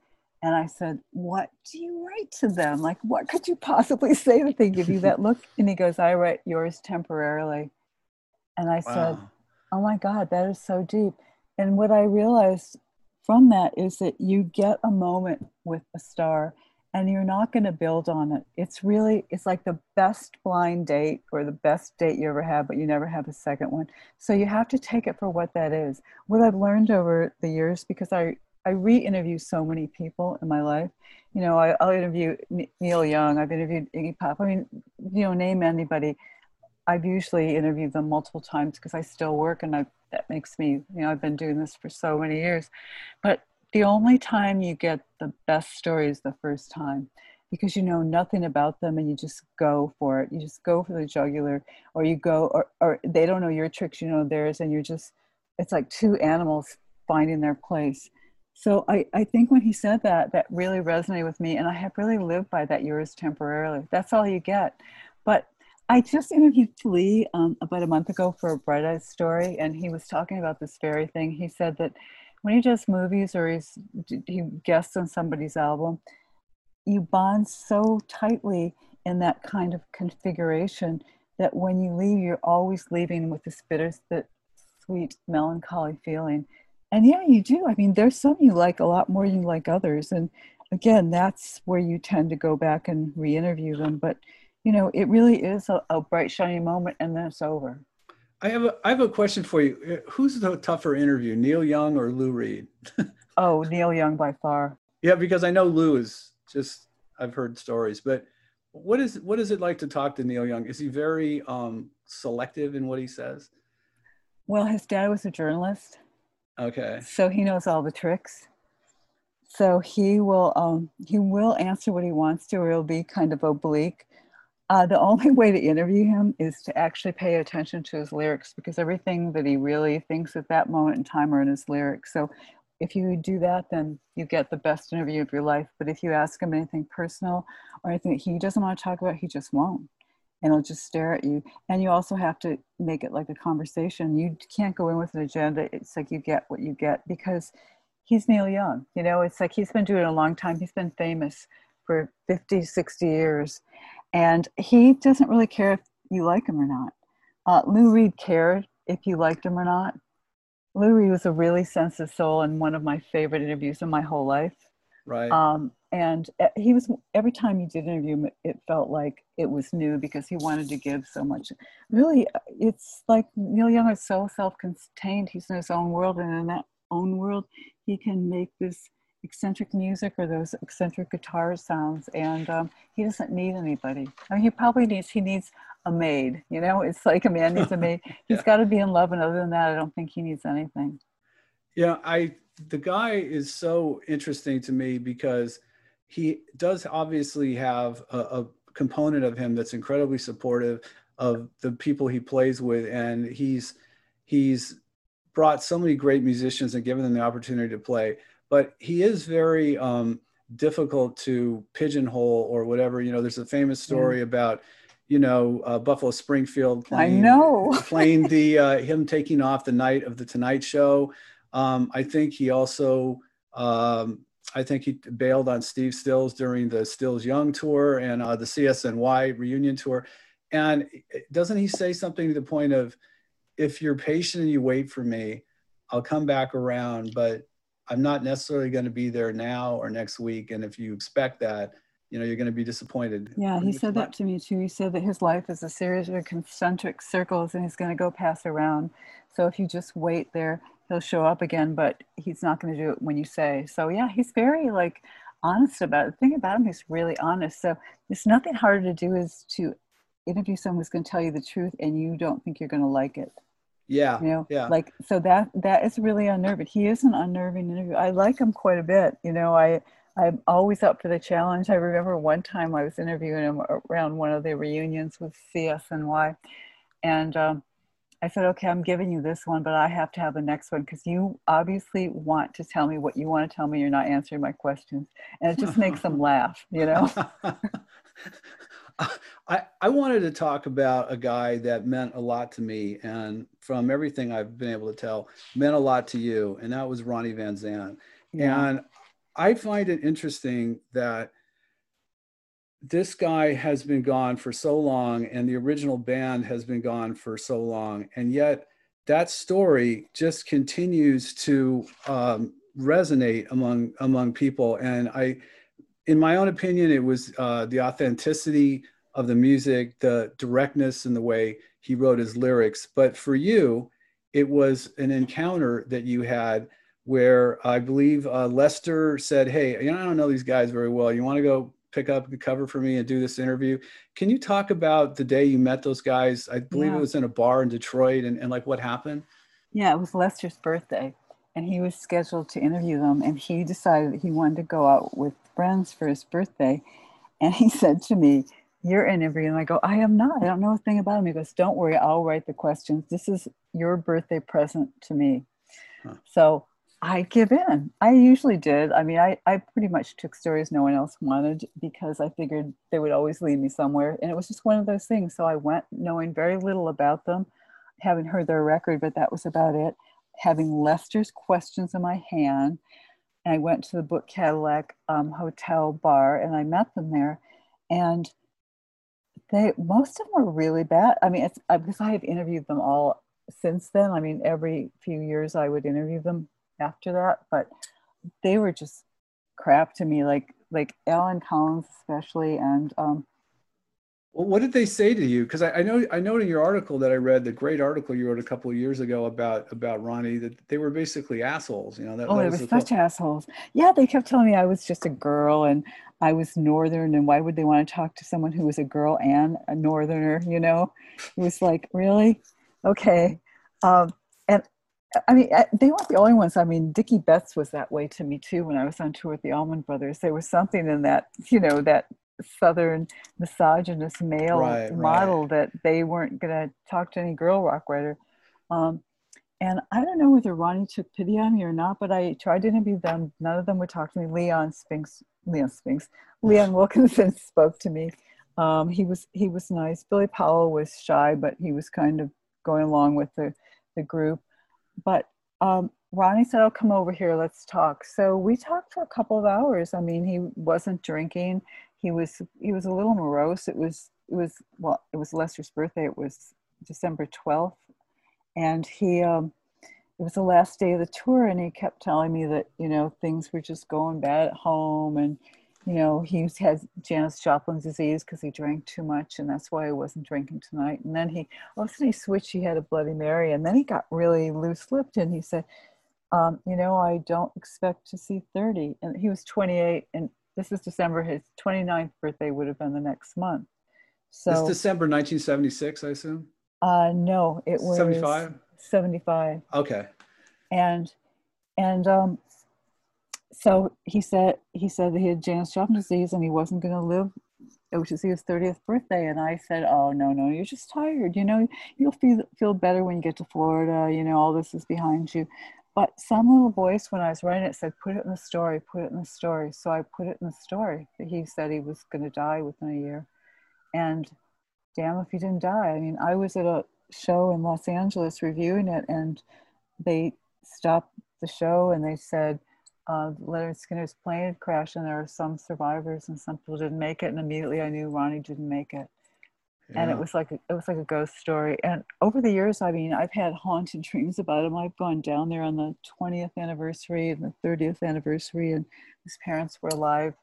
And I said, What do you write to them? Like, what could you possibly say that they give you that look? And he goes, I write yours temporarily. And I wow. said, Oh my God, that is so deep. And what I realized from that is that you get a moment with a star and you're not going to build on it. It's really, it's like the best blind date or the best date you ever had, but you never have a second one. So you have to take it for what that is. What I've learned over the years, because I, I re-interview so many people in my life. You know, I, will interview Neil Young. I've interviewed Iggy Pop. I mean, you know, name anybody. I've usually interviewed them multiple times because I still work, and I, that makes me, you know, I've been doing this for so many years. But the only time you get the best stories the first time because you know nothing about them and you just go for it. You just go for the jugular, or you go, or, or they don't know your tricks, you know theirs, and you're just, it's like two animals finding their place. So I, I think when he said that, that really resonated with me, and I have really lived by that yours temporarily. That's all you get. But I just interviewed Lee um, about a month ago for a Bright Eyes story, and he was talking about this very thing. He said that when he does movies or he's he guests on somebody's album, you bond so tightly in that kind of configuration that when you leave, you're always leaving with this bitter, sweet, melancholy feeling. And yeah, you do. I mean, there's some you like a lot more than you like others. And again, that's where you tend to go back and re-interview them. But you know, it really is a, a bright, shiny moment, and then it's over.
I have a I have a question for you. Who's the tougher interview, Neil Young or Lou Reed?
oh, Neil Young by far.
Yeah, because I know Lou is just I've heard stories, but what is what is it like to talk to Neil Young? Is he very um, selective in what he says?
Well, his dad was a journalist.
Okay.
So he knows all the tricks. So he will um, he will answer what he wants to, or he'll be kind of oblique. Uh, the only way to interview him is to actually pay attention to his lyrics because everything that he really thinks at that moment in time are in his lyrics. So if you do that, then you get the best interview of your life. But if you ask him anything personal or anything that he doesn't want to talk about, he just won't. And he'll just stare at you. And you also have to make it like a conversation. You can't go in with an agenda. It's like you get what you get because he's Neil Young. You know, it's like he's been doing it a long time. He's been famous for 50, 60 years and he doesn't really care if you like him or not. Uh, Lou Reed cared if you liked him or not. Lou Reed was a really sensitive soul and one of my favorite interviews in my whole life.
Right.
Um, and uh, he was every time you did an interview him, it felt like it was new because he wanted to give so much. Really, uh, it's like Neil Young is so self-contained. He's in his own world, and in that own world, he can make this eccentric music or those eccentric guitar sounds and um, he doesn't need anybody i mean he probably needs he needs a maid you know it's like a man needs a maid He's yeah. got to be in love and other than that i don't think he needs anything
yeah i the guy is so interesting to me because he does obviously have a, a component of him that's incredibly supportive of the people he plays with, and he's he's brought so many great musicians and given them the opportunity to play. But he is very um, difficult to pigeonhole or whatever. You know, there's a famous story yeah. about you know uh, Buffalo Springfield
playing, I know
playing the uh, him taking off the night of the Tonight Show. Um, I think he also um, I think he bailed on Steve Stills during the Stills Young tour and uh, the CSNY reunion tour. And doesn't he say something to the point of, if you're patient and you wait for me, I'll come back around, but I'm not necessarily going to be there now or next week. And if you expect that, you know, you're going to be disappointed.
Yeah, he said that to me too. He said that his life is a series of concentric circles and he's going to go pass around. So if you just wait there, he'll show up again, but he's not going to do it when you say. So yeah, he's very like honest about it. The thing about him, he's really honest. So there's nothing harder to do is to interview someone who's going to tell you the truth and you don't think you're going to like it.
Yeah.
You know,
yeah.
like so that that is really unnerving. He is an unnerving interview. I like him quite a bit. You know, I I'm always up for the challenge. I remember one time I was interviewing him around one of the reunions with CSNY, and um, I said, okay, I'm giving you this one, but I have to have the next one because you obviously want to tell me what you want to tell me. You're not answering my questions. And it just makes them laugh, you know?
I, I wanted to talk about a guy that meant a lot to me. And from everything I've been able to tell, meant a lot to you. And that was Ronnie Van Zant. Yeah. And I find it interesting that this guy has been gone for so long and the original band has been gone for so long and yet that story just continues to um, resonate among among people and i in my own opinion it was uh, the authenticity of the music the directness in the way he wrote his lyrics but for you it was an encounter that you had where i believe uh, lester said hey you know i don't know these guys very well you want to go pick up the cover for me and do this interview. Can you talk about the day you met those guys? I believe yeah. it was in a bar in Detroit and, and like what happened?
Yeah, it was Lester's birthday and he was scheduled to interview them and he decided that he wanted to go out with friends for his birthday. And he said to me, you're interviewing. And I go, I am not. I don't know a thing about him. He goes, don't worry. I'll write the questions. This is your birthday present to me. Huh. So I give in. I usually did. I mean, I, I pretty much took stories no one else wanted because I figured they would always lead me somewhere. And it was just one of those things. So I went knowing very little about them, having heard their record, but that was about it. Having Lester's questions in my hand. And I went to the Book Cadillac um, Hotel bar and I met them there. And they, most of them were really bad. I mean, it's because I have interviewed them all since then. I mean, every few years I would interview them after that, but they were just crap to me. Like like Allen Collins especially, and um,
well, what did they say to you? Because I, I, know I know in your article that I read, the great article you wrote a couple of years ago about about Ronnie, that they were basically assholes. You know, that,
oh,
that
they were such assholes. Yeah, they kept telling me I was just a girl and I was northern, and why would they want to talk to someone who was a girl and a northerner? You know, it was like really okay. Um, and I mean, they weren't the only ones. I mean, Dickey Betts was that way to me too when I was on tour with the Allman Brothers. There was something in that, you know, that southern misogynist male right, model right. that they weren't going to talk to any girl rock writer. Um, and I don't know whether Ronnie took pity on me or not, but I tried to interview them. None of them would talk to me. Leon Spinks, Leon Spinks, Leon Wilkeson spoke to me. Um, he was he was nice. Billy Powell was shy, but he was kind of going along with the the group but um, Ronnie said, "I'll come over here. Let's talk." So we talked for a couple of hours. I mean, he wasn't drinking. He was he was a little morose. It was it was well, it was Lester's birthday. It was December twelfth, and he um, it was the last day of the tour, and he kept telling me that you know things were just going bad at home, and you know, he had Janis Joplin's disease because he drank too much, and that's why he wasn't drinking tonight. And then he, all of a sudden, he switched. He had a Bloody Mary, and then he got really loose-lipped, and he said, um, "You know, I don't expect to see 30." And he was 28, and this is December. His 29th birthday would have been the next month.
So it's December 1976, I assume.
Uh, no, it was
75.
75.
Okay.
And and um, so he said he said that he had Janis Joplin disease and he wasn't going to live which is his 30th birthday. And I said, Oh, no, no, you're just tired. You know, you'll feel, feel better when you get to Florida. You know, all this is behind you. But some little voice, when I was writing it, said, Put it in the story, put it in the story. So I put it in the story that he said he was going to die within a year. And damn if he didn't die. I mean, I was at a show in Los Angeles reviewing it, and they stopped the show and they said, uh, Lynyrd Skynyrd's plane crashed and there are some survivors and some people didn't make it. And immediately I knew Ronnie didn't make it. Yeah. And it was like it was like a ghost story. And over the years, I mean, I've had haunted dreams about him. I've gone down there on the 20th anniversary and the 30th anniversary, and his parents were alive.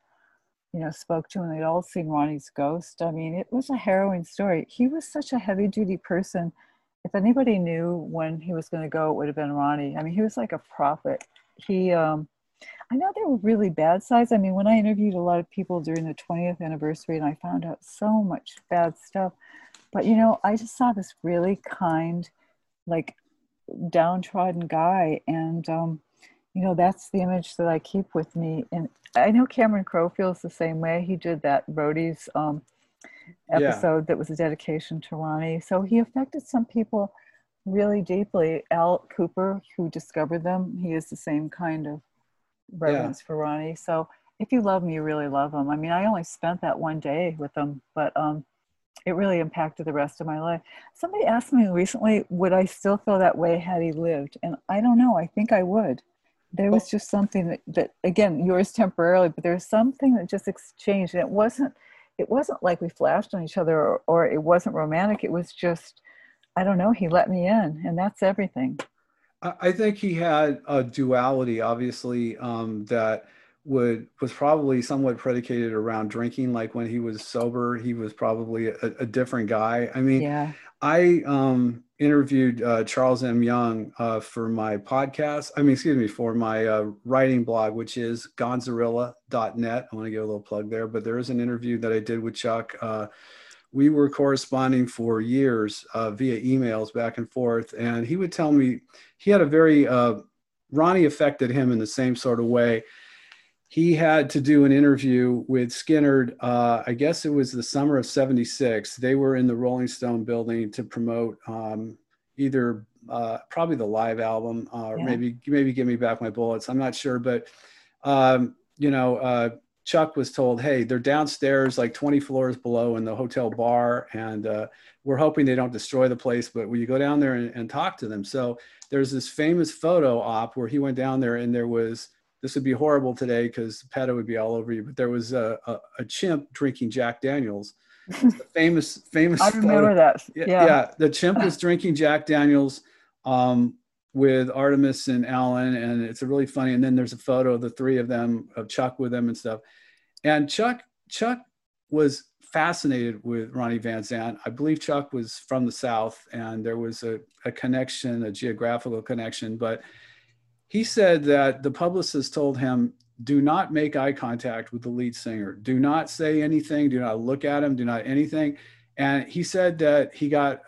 You know, spoke to him. They'd all seen Ronnie's ghost. I mean, it was a harrowing story. He was such a heavy duty person. If anybody knew when he was going to go, it would have been Ronnie. I mean, he was like a prophet. He um, I know they were really bad sides. I mean, when I interviewed a lot of people during the 20th anniversary, and I found out so much bad stuff. But you know, I just saw this really kind, like downtrodden guy, and um, you know, that's the image that I keep with me. And I know Cameron Crowe feels the same way. He did that Roadies um, episode yeah. that was a dedication to Ronnie. So he affected some people really deeply. Al Kooper, who discovered them, he is the same kind of reverence yeah. for Ronnie. So if you love him, you really love him. I mean, I only spent that one day with him, but um, it really impacted the rest of my life. Somebody asked me recently, would I still feel that way had he lived? And I don't know. I think I would. There was just something that, that again, yours temporarily, but there was something that just exchanged, and it wasn't. It wasn't like we flashed on each other, or, or it wasn't romantic. It was just, I don't know. He let me in, and that's everything.
I think he had a duality, obviously, um, that would was probably somewhat predicated around drinking. Like when he was sober, he was probably a, a different guy. I mean, yeah. I um, interviewed uh, Charles M. Young uh, for my podcast. I mean, excuse me, for my uh, writing blog, which is gonzarilla.net. I want to give a little plug there, but there is an interview that I did with Chuck uh, we were corresponding for years uh, via emails back and forth. And he would tell me he had a very, uh, Ronnie affected him in the same sort of way. He had to do an interview with Skynyrd. Uh, I guess it was the summer of 76. They were in the Rolling Stone building to promote um, either uh, probably the live album or yeah. maybe, maybe Give Me Back My Bullets. I'm not sure. But, um, you know, uh, Chuck was told, hey, they're downstairs, like 20 floors below in the hotel bar, and uh, we're hoping they don't destroy the place, but will you go down there and, and, talk to them? So there's this famous photo op where he went down there, and there was this would be horrible today because PETA would be all over you, but there was a, a, a chimp drinking Jack Daniels. famous, famous.
I remember photo. that.
Yeah. yeah, the chimp was drinking Jack Daniels. Um, with Artimus and Allen, and it's a really funny. And then there's a photo of the three of them, of Chuck with them and stuff. And Chuck, Chuck was fascinated with Ronnie Van Zant. I believe Chuck was from the South, and there was a, a connection, a geographical connection. But he said that the publicist told him, "Do not make eye contact with the lead singer. Do not say anything. Do not look at him. Do not anything." And he said that he got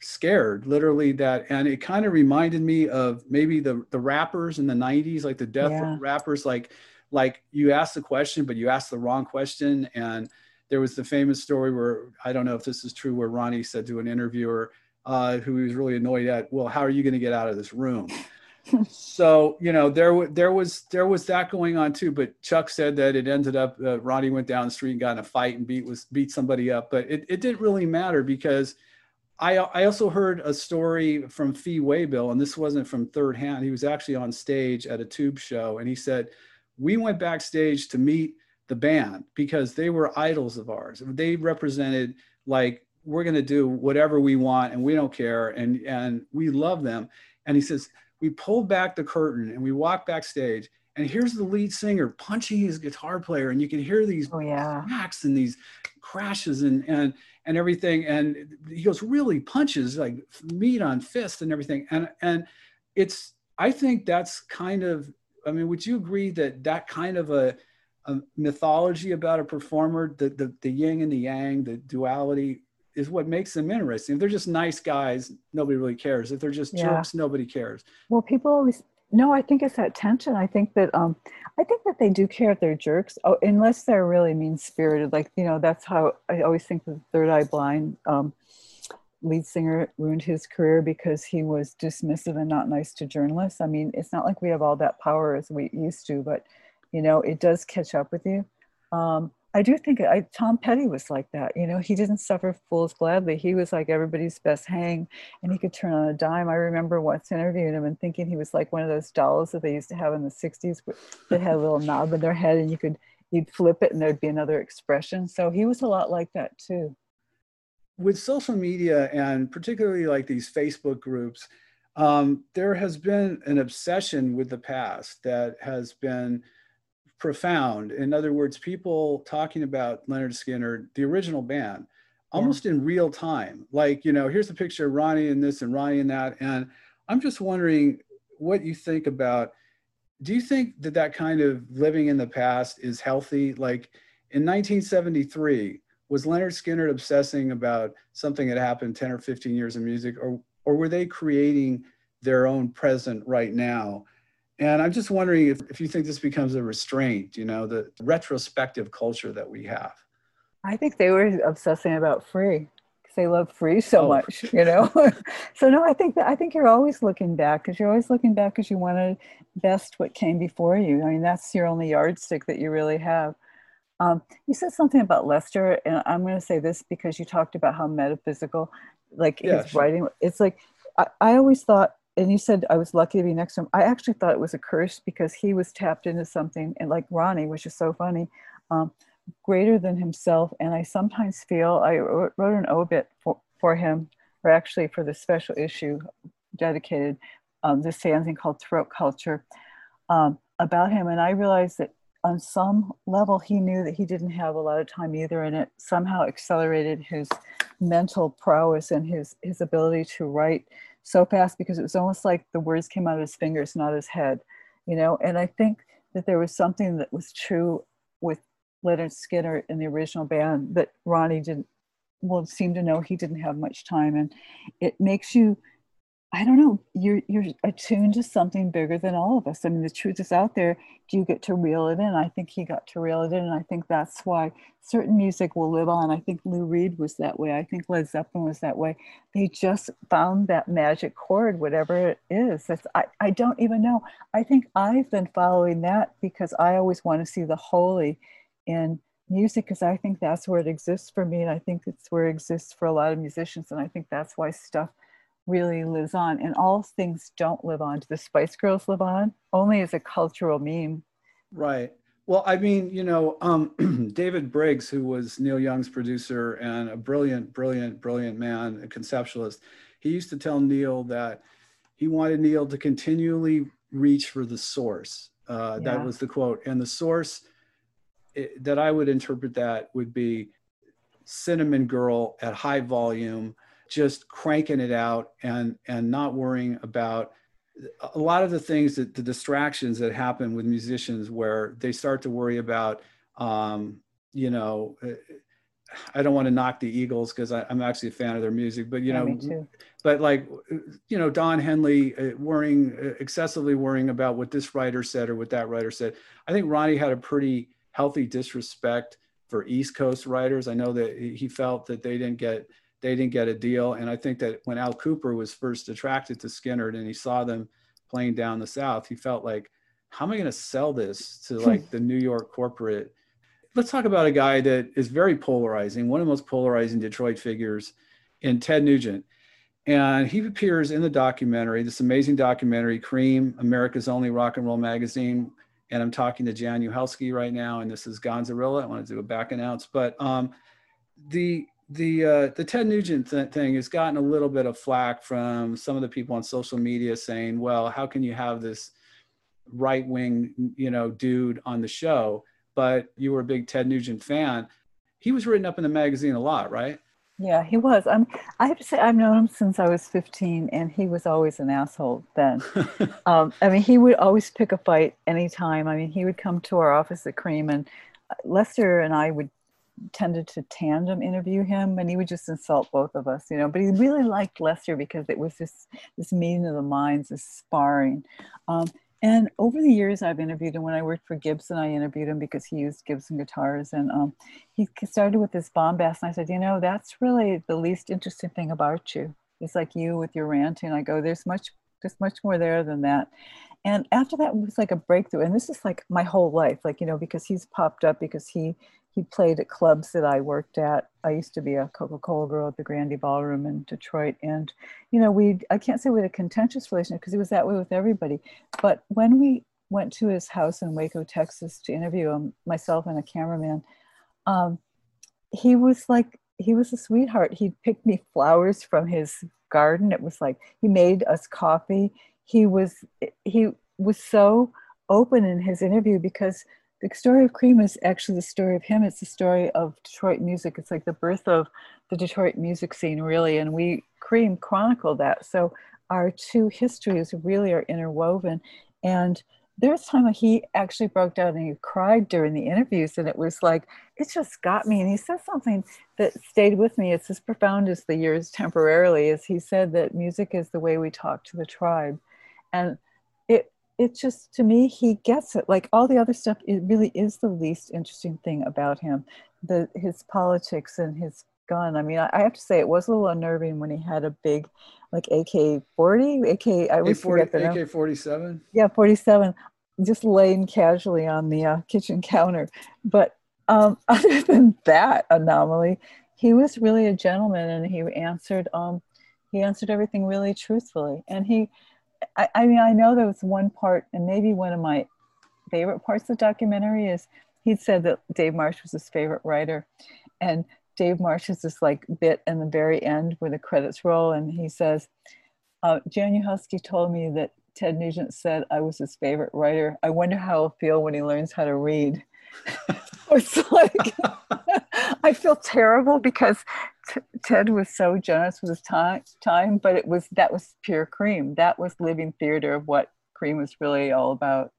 scared literally that and it kind of reminded me of maybe the the rappers in the 90s like the death yeah. rappers like like you ask the question but you ask the wrong question and there was the famous story where i don't know if this is true where ronnie said to an interviewer uh, who he was really annoyed at well how are you going to get out of this room so you know there there was there was that going on too but chuck said that it ended up uh, ronnie went down the street and got in a fight and beat was beat somebody up but it, it didn't really matter because I, I also heard a story from Fee Waybill, and this wasn't from third hand. He was actually on stage at a tube show, and he said, We went backstage to meet the band because they were idols of ours. They represented, like, we're going to do whatever we want and we don't care, and, and we love them. And he says, We pulled back the curtain and we walked backstage, and here's the lead singer punching his guitar player, and you can hear these
oh, yeah.
cracks and these crashes and, and and everything. And he goes, really punches like meat on fist and everything. And, and it's, I think that's kind of, I mean, would you agree that that kind of a, a mythology about a performer, the, the, the yin and the yang, the duality is what makes them interesting. If they're just nice guys, nobody really cares. If they're just yeah. jerks, nobody cares.
Well, people always, no, I think it's that tension. I think that um, I think that they do care if they're jerks, oh, unless they're really mean spirited. Like you know, that's how I always think the Third Eye Blind um, lead singer ruined his career because he was dismissive and not nice to journalists. I mean, it's not like we have all that power as we used to, but you know, it does catch up with you. Um, I do think I, Tom Petty was like that. You know, he didn't suffer fools gladly. He was like everybody's best hang, and he could turn on a dime. I remember once interviewing him and thinking he was like one of those dolls that they used to have in the '60s that had a little knob in their head, and you could you'd flip it and there'd be another expression. So he was a lot like that too.
With social media and particularly like these Facebook groups, um, there has been an obsession with the past that has been profound. In other words, people talking about Lynyrd Skynyrd, the original band, almost yeah. in real time. Like, you know, here's a picture of Ronnie and this and Ronnie and that. And I'm just wondering what you think about. Do you think that that kind of living in the past is healthy? Like in 1973, was Lynyrd Skynyrd obsessing about something that happened 10 or 15 years in music, or or were they creating their own present right now? And I'm just wondering if, if you think this becomes a restraint, you know, the retrospective culture that we have.
I think they were obsessing about free because they love free so oh. much, you know. so no, I think that I think you're always looking back because you're always looking back because you want to best what came before you. I mean, that's your only yardstick that you really have. Um, you said something about Lester, and I'm going to say this because you talked about how metaphysical, like yeah, his sure. writing. It's like I, I always thought and you said I was lucky to be next to him. I actually thought it was a curse because he was tapped into something, and like Ronnie, which is so funny, um, greater than himself. And I sometimes feel I wrote an obit for, for him, or actually for the special issue dedicated um, this fanzine called Throat Culture um, about him, and I realized that on some level he knew that he didn't have a lot of time either, and it somehow accelerated his mental prowess and his his ability to write so fast because it was almost like the words came out of his fingers, not his head, you know. And I think that there was something that was true with Lynyrd Skynyrd in the original band that Ronnie didn't well seem to know he didn't have much time, and it makes you I don't know, you're you're attuned to something bigger than all of us. I mean, the truth is out there. Do you get to reel it in? I think he got to reel it in, and I think that's why certain music will live on. I think Lou Reed was that way. I think Led Zeppelin was that way. They just found that magic chord, whatever it is. That's I, I don't even know. I think I've been following that because I always want to see the holy in music because I think that's where it exists for me, and I think it's where it exists for a lot of musicians, and I think that's why stuff really lives on and all things don't live on. Do the spice girls live on? Only as a cultural meme.
Right. Well i mean you know um, david briggs who was neil young's producer and a brilliant brilliant brilliant man a conceptualist he used to tell neil that he wanted neil to continually reach for the source. Uh, yeah. that was the quote. And the source it, that i would interpret that would be cinnamon girl at high volume just cranking it out and and not worrying about a lot of the things that the distractions that happen with musicians where they start to worry about um, you know uh, i don't want to knock the eagles because i'm actually a fan of their music but you yeah, know but like you know don henley uh, worrying uh, excessively worrying about what this writer said or what that writer said. I think ronnie had a pretty healthy disrespect for east coast writers. I know that he felt that they didn't get they didn't get a deal. And I think that when Al Kooper was first attracted to Skynyrd and he saw them playing down the South, he felt like, how am I going to sell this to like the New York corporate? Let's talk about a guy that is very polarizing, one of the most polarizing Detroit figures in Ted Nugent. And he appears in the documentary, this amazing documentary, Creem, America's Only Rock and Roll Magazine. And I'm talking to Jan Uhelszki right now, and this is Gonzarilla. I want to do a back announce, but um, the the uh, the Ted Nugent th- thing has gotten a little bit of flack from some of the people on social media saying, "Well, how can you have this right wing, you know, dude on the show?" But you were a big Ted Nugent fan. He was written up in the magazine a lot, right?
Yeah, he was. I'm. I have to say, I've known him since I was 15, and he was always an asshole then. um, I mean, he would always pick a fight anytime. I mean, he would come to our office at Creem, and Lester and I would tended to tandem interview him and he would just insult both of us, you know. But he really liked Lester because it was this this meeting of the minds, this sparring. Um, and over the years, I've interviewed him. When I worked for Gibson, I interviewed him because he used Gibson guitars. And um, he started with this bombast. And I said, You know, that's really the least interesting thing about you. It's like you with your ranting. I go, There's much, there's much more there than that. And after that was like a breakthrough. And this is like my whole life, like, you know, because he's popped up because he he played at clubs that I worked at. I used to be a Coca-Cola girl at the Grande Ballroom in Detroit. And, you know, we, I can't say we had a contentious relationship because he was that way with everybody. But when we went to his house in Waco, Texas to interview him, myself and a cameraman, um, he was like, he was a sweetheart. He picked me flowers from his garden. It was like, he made us coffee. He was, he was so open in his interview because the story of Creem is actually the story of him. It's the story of Detroit music. It's like the birth of the Detroit music scene, really. And we, Creem, chronicled that. So our two histories really are interwoven. And there's time when he actually broke down and he cried during the interviews. And it was like, it just got me. And he said something that stayed with me. It's as profound as the years temporarily, as he said that music is the way we talk to the tribe. And it's just to me he gets it. Like all the other stuff it really is the least interesting thing about him the his politics and his gun. I mean i, I have to say it was a little unnerving when he had a big like ak-40 ak i
always forget the ak-47
yeah 47 just laying casually on the uh, kitchen counter. But um, other than that anomaly he was really a gentleman and he answered um, he answered everything really truthfully. And he I, I mean, I know there was one part, and maybe one of my favorite parts of the documentary is he said that Dave Marsh was his favorite writer. And Dave Marsh has this like bit in the very end where the credits roll, and he says, uh, Jan Uhelszki told me that Ted Nugent said I was his favorite writer. I wonder how he'll feel when he learns how to read. it's like I feel terrible because t- Ted was so generous with his time, time, but it was that was pure creem. That was living theater of what creem was really all about.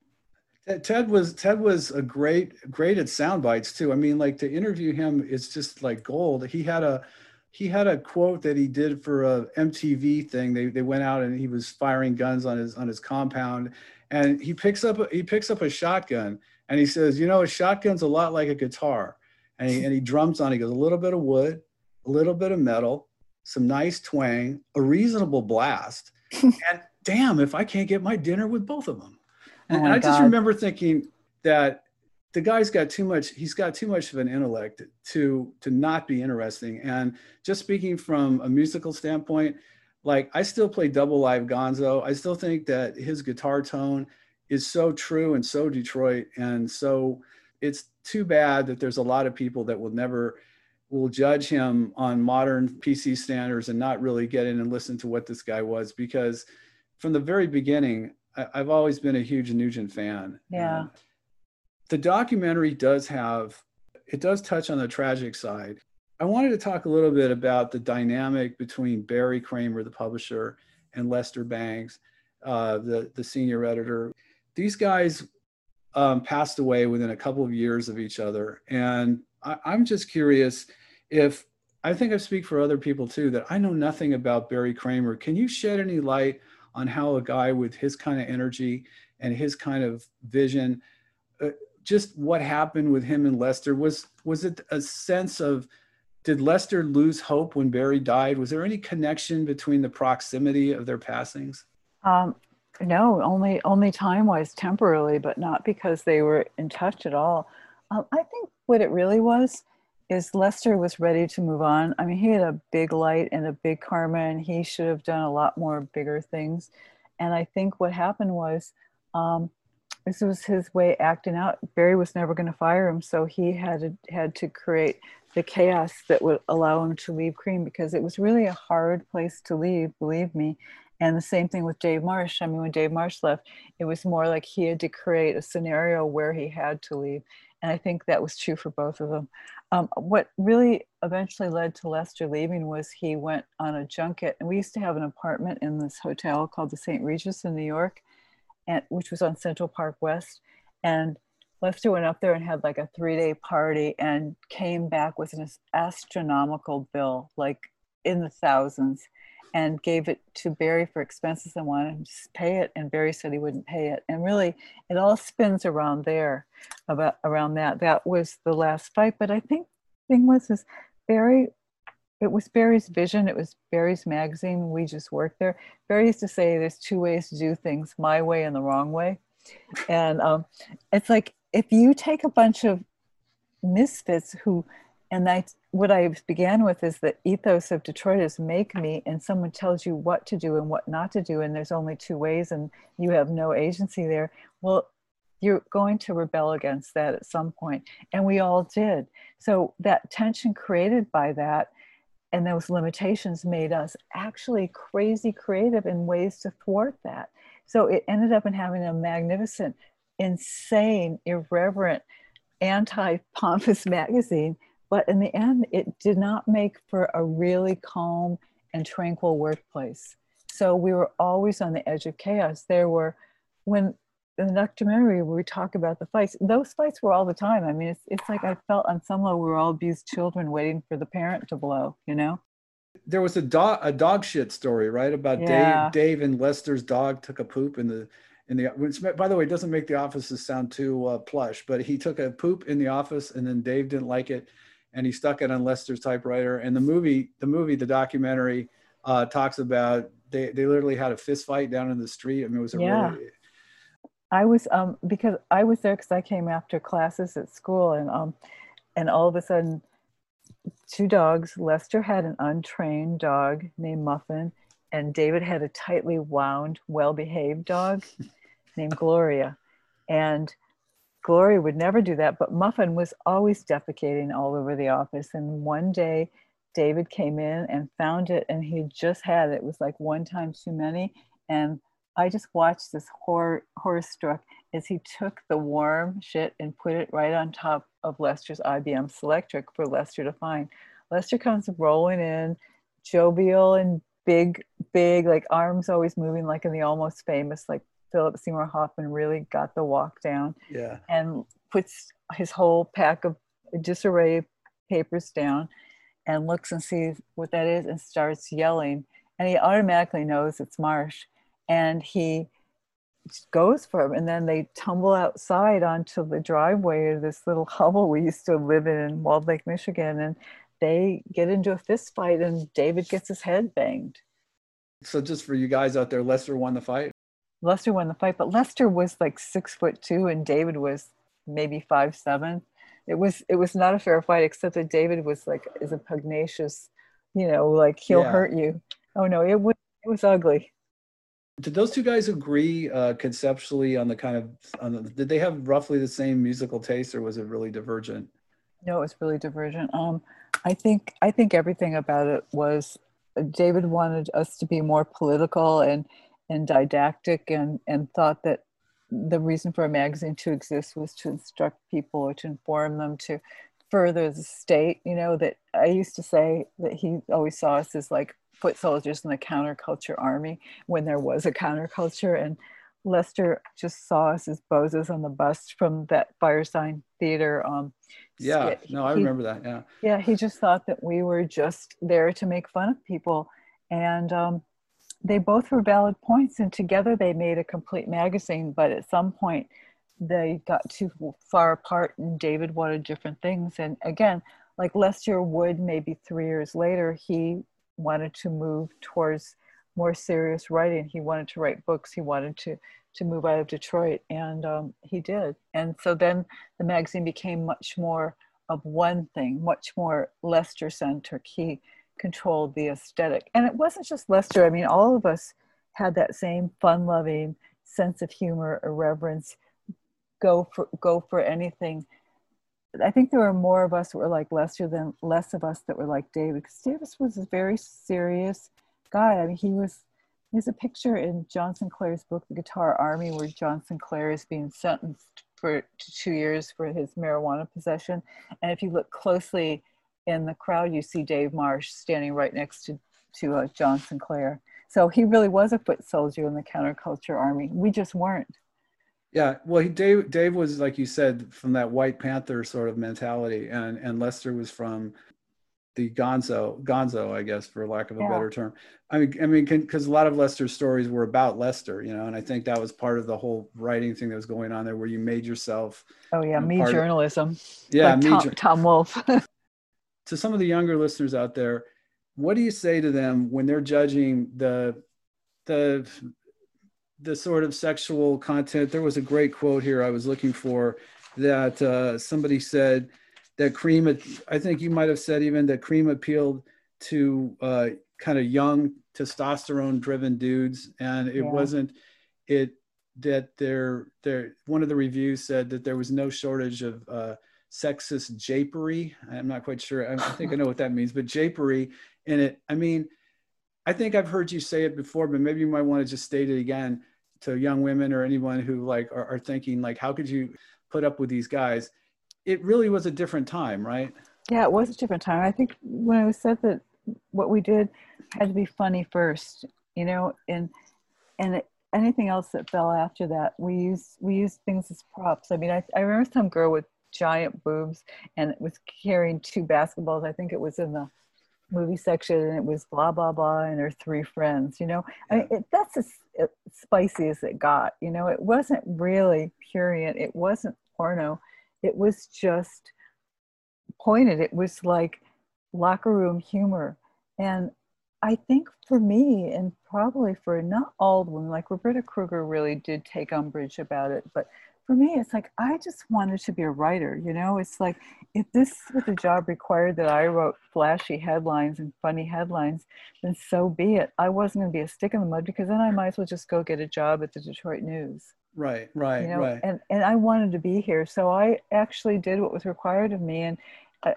Ted was Ted was a great great at sound bites too. I mean, like to interview him is just like gold. He had a he had a quote that he did for a MTV thing. They they went out and he was firing guns on his on his compound, and he picks up he picks up a shotgun and he says, you know, a shotgun's a lot like a guitar, and he and he drums on. It. He goes a little bit of wood, a little bit of metal, some nice twang, a reasonable blast, and damn, if I can't get my dinner with both of them. Oh and, I God. just remember thinking that the guy's got too much he's got too much of an intellect to to not be interesting and just speaking from a musical standpoint like i still play double live gonzo i still think that his guitar tone is so true and so detroit and so it's too bad that there's a lot of people that will never will judge him on modern PC standards and not really get in and listen to what this guy was because from the very beginning, I, have always been a huge Nugent fan.
Yeah. And
the documentary does have, it does touch on the tragic side. I wanted to talk a little bit about the dynamic between Barry Kramer, the publisher, and Lester Bangs, uh, the, the senior editor. These guys um, passed away within a couple of years of each other. And I, I'm just curious if I think I speak for other people too that I know nothing about Barry Kramer. Can you shed any light on how a guy with his kind of energy and his kind of vision, uh, just what happened with him and Lester? Was was it a sense of did Lester lose hope when Barry died? Was there any connection between the proximity of their passings?
Um, no, only only time wise, temporarily, but not because they were in touch at all. Um, I think what it really was is Lester was ready to move on. I mean, he had a big light and a big karma, and he should have done a lot more bigger things. And I think what happened was um, this was his way acting out. Barry was never going to fire him, so he had to, had to create the chaos that would allow him to leave Creem because it was really a hard place to leave, believe me. And the same thing with Dave Marsh. I mean, when Dave Marsh left, it was more like he had to create a scenario where he had to leave. And I think that was true for both of them. Um, what really eventually led to Lester leaving was he went on a junket, and we used to have an apartment in this hotel called the St. Regis in New York, and which was on Central Park West. And Lester went up there and had like a three day party and came back with an astronomical bill, like in the thousands, and gave it to Barry for expenses and wanted him to pay it. And Barry said he wouldn't pay it. And really, it all spins around there, about around that. That was the last fight. But I think the thing was is Barry. It was Barry's vision. It was Barry's magazine. We just worked there. Barry used to say, "There's two ways to do things: my way and the wrong way." And um, it's like if you take a bunch of misfits who and I, what I began with is the ethos of Detroit is make me, and someone tells you what to do and what not to do, and there's only two ways, and you have no agency there. Well, you're going to rebel against that at some point, and we all did. So that tension created by that and those limitations made us actually crazy creative in ways to thwart that. So it ended up in having a magnificent, insane, irreverent, anti pompous magazine but in the end, it did not make for a really calm and tranquil workplace. So we were always on the edge of chaos. There were, when in the documentary we talk about the fights, those fights were all the time. I mean, it's, it's like I felt on some level we were all abused children waiting for the parent to blow, you know?
There was a dog, a dog shit story, right? About yeah. Dave, Dave and Lester's dog took a poop in the, in the, which, by the way, doesn't make the offices sound too uh, plush, but he took a poop in the office and then Dave didn't like it and he stuck it on Lester's typewriter. And the movie, the movie, the documentary uh, talks about they, they literally had a fist fight down in the street. I mean, it was a yeah. really.
I was um because I was there because I came after classes at school and um and all of a sudden two dogs. Lester had an untrained dog named Muffin, and David had a tightly wound, well-behaved dog named Gloria. And Glory would never do that, but Muffin was always defecating all over the office. And one day, David came in and found it, and he just had it. It was like one time too many. And I just watched this horror, horror struck as he took the warm shit and put it right on top of Lester's IBM Selectric for Lester to find. Lester comes rolling in, jovial and big, big, like arms always moving, like in the almost famous, like Philip Seymour Hoffman really got the walk down.
Yeah.
And puts his whole pack of disarray papers down and looks and sees what that is and starts yelling. And he automatically knows it's Marsh. And he goes for him. And then they tumble outside onto the driveway of this little hovel we used to live in in Walled Lake, Michigan. And they get into a fist fight and David gets his head banged.
So just for you guys out there, Lester won the fight?
Lester won the fight, but Lester was like six foot two and David was maybe five seven. It was it was not a fair fight, except that David was like is a pugnacious, you know, like he'll yeah. hurt you. Oh no, it was it was ugly.
Did those two guys agree uh, conceptually on the kind of on the, did they have roughly the same musical taste or was it really divergent?
No, it was really divergent. Um, I think I think everything about it was David wanted us to be more political and and didactic and, and thought that the reason for a magazine to exist was to instruct people or to inform them to further the state you know that i used to say that he always saw us as like foot soldiers in the counterculture army when there was a counterculture. And lester just saw us as bozos on the bus from that firesign theater um
yeah skit. no i he, remember that yeah.
Yeah he just thought that we were just there to make fun of people. And um they both were valid points and together they made a complete magazine but at some point they got too far apart and david wanted different things. And again like lester wood maybe three years later he wanted to move towards more serious writing. He wanted to write books. He wanted to to move out of detroit and um, he did. And so then the magazine became much more of one thing much more lester centric he controlled the aesthetic. And it wasn't just Lester. I mean, all of us had that same fun-loving sense of humor, irreverence, go for go for anything. I think there were more of us that were like Lester than less of us that were like David. Because Davis was a very serious guy. I mean, he was. There's a picture in John Sinclair's book, The Guitar Army, where John Sinclair is being sentenced for two years for his marijuana possession. And if you look closely in the crowd, you see Dave Marsh standing right next to, to uh, John Sinclair. So he really was a foot soldier in the counterculture army. We just weren't.
Yeah, well, he, Dave Dave was like you said from that White Panther sort of mentality, and and Lester was from the Gonzo Gonzo, I guess, for lack of a yeah. better term. I mean, I mean, because a lot of Lester's stories were about Lester, you know, and I think that was part of the whole writing thing that was going on there, where you made yourself.
Oh yeah, me journalism.
Of, yeah,
like
me
Tom, Tom Wolfe.
to some of the younger listeners out there, what do you say to them when they're judging the the the sort of sexual content? There was a great quote here I was looking for that uh, somebody said that Creem i think you might have said even that Creem appealed to uh, kind of young testosterone driven dudes and it yeah. wasn't it that there there one of the reviews said that there was no shortage of uh, sexist japery i'm not quite sure I, I think i know what that means but japery in it i mean i think i've heard you say it before but maybe you might want to just state it again to young women or anyone who like are, are thinking like how could you put up with these guys it really was a different time, right?
Yeah, it was a different time. I think when it was said that what we did had to be funny first, you know, and and it, anything else that fell after that, we used we used things as props. I mean, I, I remember some girl with giant boobs and it was carrying two basketballs. I think it was in the movie section and it was blah blah blah and her three friends you know i mean it, that's as spicy as it got you know it wasn't really purient it wasn't porno it was just pointed. It was like locker room humor. And I think for me, and probably for not all women, like Roberta Cruger really did take umbrage about it. But for me, it's like I just wanted to be a writer. You know, it's like if this was a job required that I wrote flashy headlines and funny headlines, then so be it. I wasn't going to be a stick in the mud because then I might as well just go get a job at the Detroit News.
Right, right,
you know?
right.
And and I wanted to be here, so I actually did what was required of me. And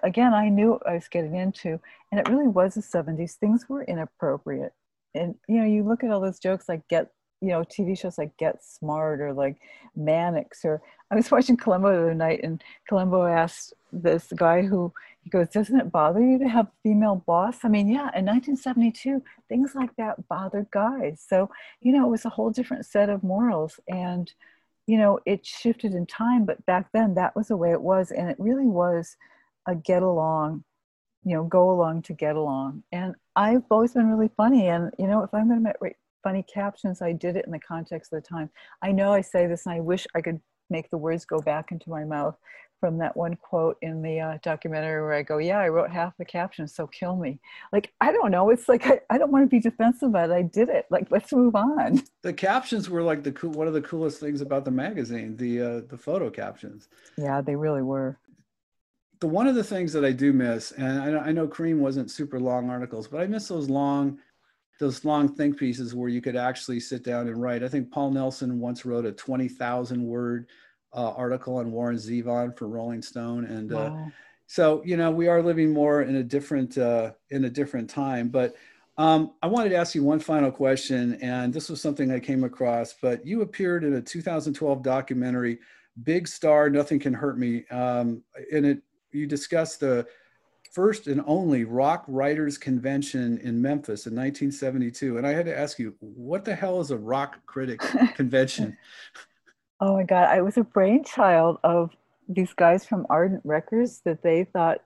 again, I knew what I was getting into, and it really was the '70s. Things were inappropriate, and you know, you look at all those jokes like "Get," you know, TV shows like "Get Smart" or like "Mannix." Or I was watching Columbo the other night, and Columbo asked this guy who he goes, Doesn't it bother you to have a female boss? I mean, yeah, in 1972, things like that bothered guys. So, you know, it was a whole different set of morals. And, you know, it shifted in time, but back then that was the way it was. And it really was a get along, you know, go along to get along. And I've always been really funny. And, you know, if I'm going to write funny captions, I did it in the context of the time. I know I say this and I wish I could make the words go back into my mouth from that one quote in the uh, documentary where I go, Yeah, I wrote half the captions, so kill me. Like, I don't know. It's like, I, I don't want to be defensive about it. I did it. Like, let's move on.
The captions were like the cool, one of the coolest things about the magazine, the, uh, the photo captions.
Yeah, they really were.
The one of the things that I do miss, and I, I know Creem wasn't super long articles, but I miss those long, those long think pieces where you could actually sit down and write. I think Paul Nelson once wrote a 20,000 word uh, article on Warren Zevon for Rolling Stone, and uh, so you know we are living more in a different uh, in a different time. But um, I wanted to ask you one final question, and this was something I came across. But you appeared in a 2012 documentary, "Big Star, Nothing Can Hurt Me," um, in it you discussed the first and only rock writers convention in Memphis in 1972. And I had to ask you, what the hell is a rock critic convention?
Oh my God, I was a brainchild of these guys from Ardent Records that they thought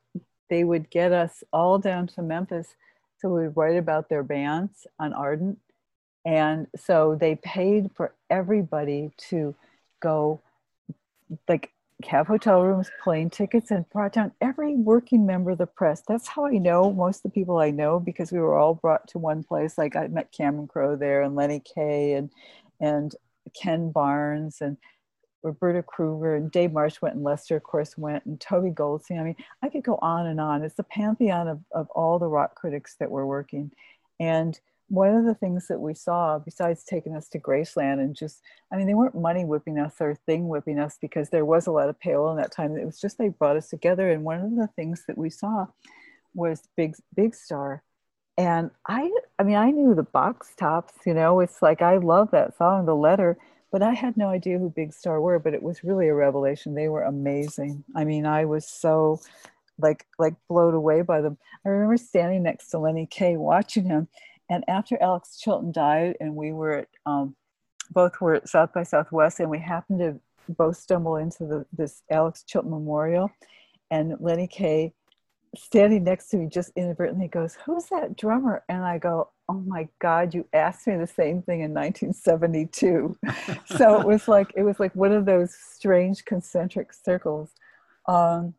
they would get us all down to Memphis so we would write about their bands on Ardent. And so they paid for everybody to go, like, have hotel rooms, plane tickets, and brought down every working member of the press. That's how I know most of the people I know because we were all brought to one place. Like I met Cameron Crowe there and Lenny Kaye and and Ken Barnes and Roberta Cruger and Dave Marsh went and Lester, of course, went and Toby Goldstein. I mean, I could go on and on. It's the pantheon of, of all the rock critics that were working. And one of the things that we saw, besides taking us to Graceland and just, I mean, they weren't money whipping us or thing whipping us because there was a lot of payroll in that time. It was just they brought us together. And one of the things that we saw was Big Big Star and I, I mean, I knew the box tops, you know, it's like, I love that song, The Letter, but I had no idea who Big Star were, but it was really a revelation. They were amazing. I mean, I was so like, like blown away by them. I remember standing next to Lenny Kaye watching him. And after Alex Chilton died and we were at um, both were at South by Southwest, and we happened to both stumble into the, this Alex Chilton Memorial, and Lenny Kaye standing next to me just inadvertently goes, Who's that drummer? And I go, Oh my God, you asked me the same thing in 1972. so it was like it was like one of those strange concentric circles. Um,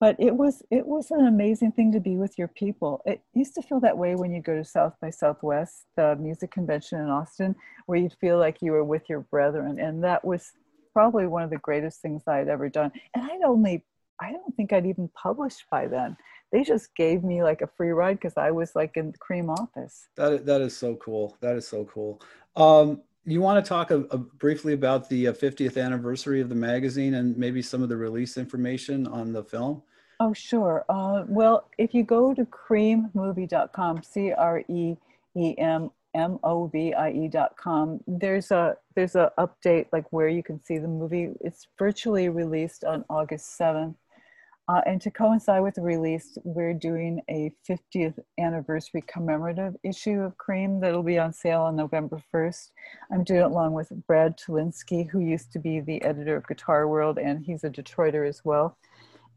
but it was it was an amazing thing to be with your people. It used to feel that way when you go to South by Southwest, the music convention in Austin, where you'd feel like you were with your brethren, and that was probably one of the greatest things I had ever done. And I'd only I don't think I'd even published by then. They just gave me like a free ride because I was like in the Creem office.
That that is so cool. That is so cool. Um, you want to talk a, a, briefly about the 50th uh, anniversary of the magazine and maybe some of the release information on the film?
Oh, sure. Uh, well, if you go to creemmovie.com, C R E E M M O V I E.com, there's a there's a update like where you can see the movie. It's virtually released on August 7th. Uh, and to coincide with the release, we're doing a 50th anniversary commemorative issue of Creem that'll be on sale on November 1st. I'm doing it along with Brad Tolinski, who used to be the editor of Guitar World, and he's a Detroiter as well.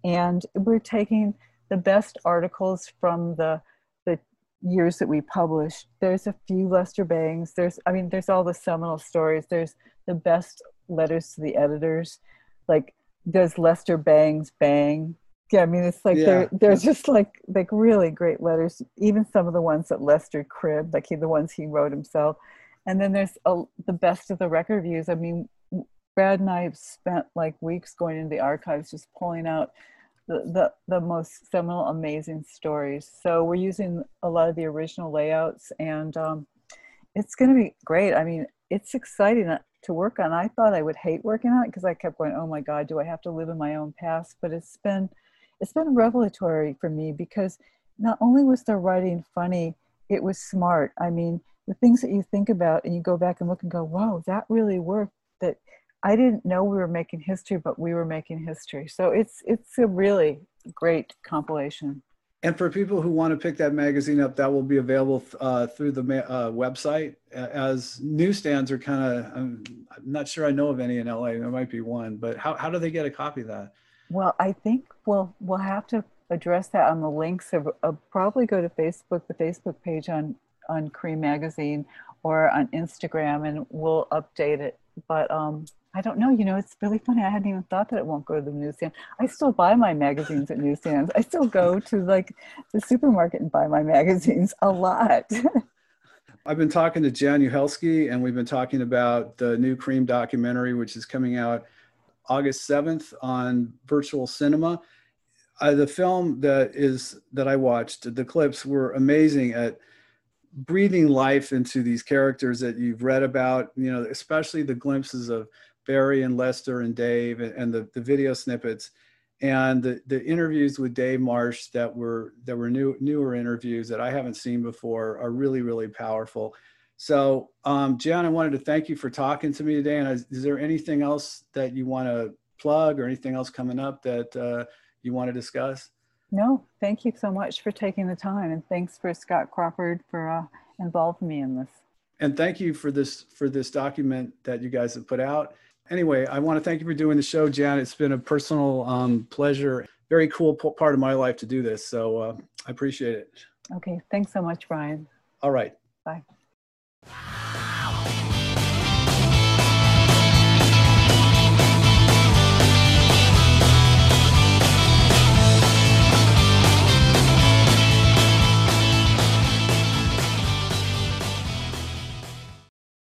And we're taking the best articles from the the years that we published. There's a few Lester Bangs. There's, I mean, there's all the seminal stories. There's the best letters to the editors, like does Lester Bangs bang? Yeah, I mean it's like yeah. they're they're just like like really great letters. Even some of the ones that Lester cribbed, like he, the ones he wrote himself. And then there's a, the best of the record reviews. I mean, Brad and I have spent like weeks going into the archives just pulling out the, the, the most seminal, amazing stories. So we're using a lot of the original layouts, and um, it's going to be great. I mean, it's exciting to work on. I thought I would hate working on it because I kept going, "Oh my God, do I have to live in my own past?" But it's been it's been revelatory for me because not only was the writing funny, it was smart. I mean, the things that you think about and you go back and look and go, "Whoa, that really worked." That I didn't know we were making history, but we were making history. So it's it's a really great compilation.
And for people who want to pick that magazine up, that will be available uh, through the uh, website. As newsstands are kind of, I'm, I'm, not sure I know of any in LA. There might be one, but how, how do they get a copy of that?
Well, I think we'll we'll have to address that on the links. Of, of probably go to Facebook, the Facebook page on on Creem Magazine, or on Instagram, and we'll update it. But um, I don't know. You know, it's really funny. I hadn't even thought that it won't go to the newsstand. I still buy my magazines at newsstands. I still go to like the supermarket and buy my magazines a lot.
I've been talking to Jaan Uhelszki, and we've been talking about the new Creem documentary, which is coming out August 7th on virtual cinema. Uh, the film that is that I watched, the clips were amazing at breathing life into these characters that you've read about. You know, especially the glimpses of Barry and Lester and Dave and, and the, the video snippets and the, the interviews with Dave Marsh that were that were new newer interviews that I haven't seen before are really really powerful. So, um, Jaan, I wanted to thank you for talking to me today. And is, is there anything else that you want to plug or anything else coming up that uh, you want to discuss?
No, thank you so much for taking the time, and thanks for Scott Crawford for uh, involving me in this.
And thank you for this for this document that you guys have put out anyway, I want to thank you for doing the show, Jaan. It's been a personal um, pleasure, very cool part of my life to do this. So uh, I appreciate it.
Okay. Thanks so much, Brian.
All right.
Bye.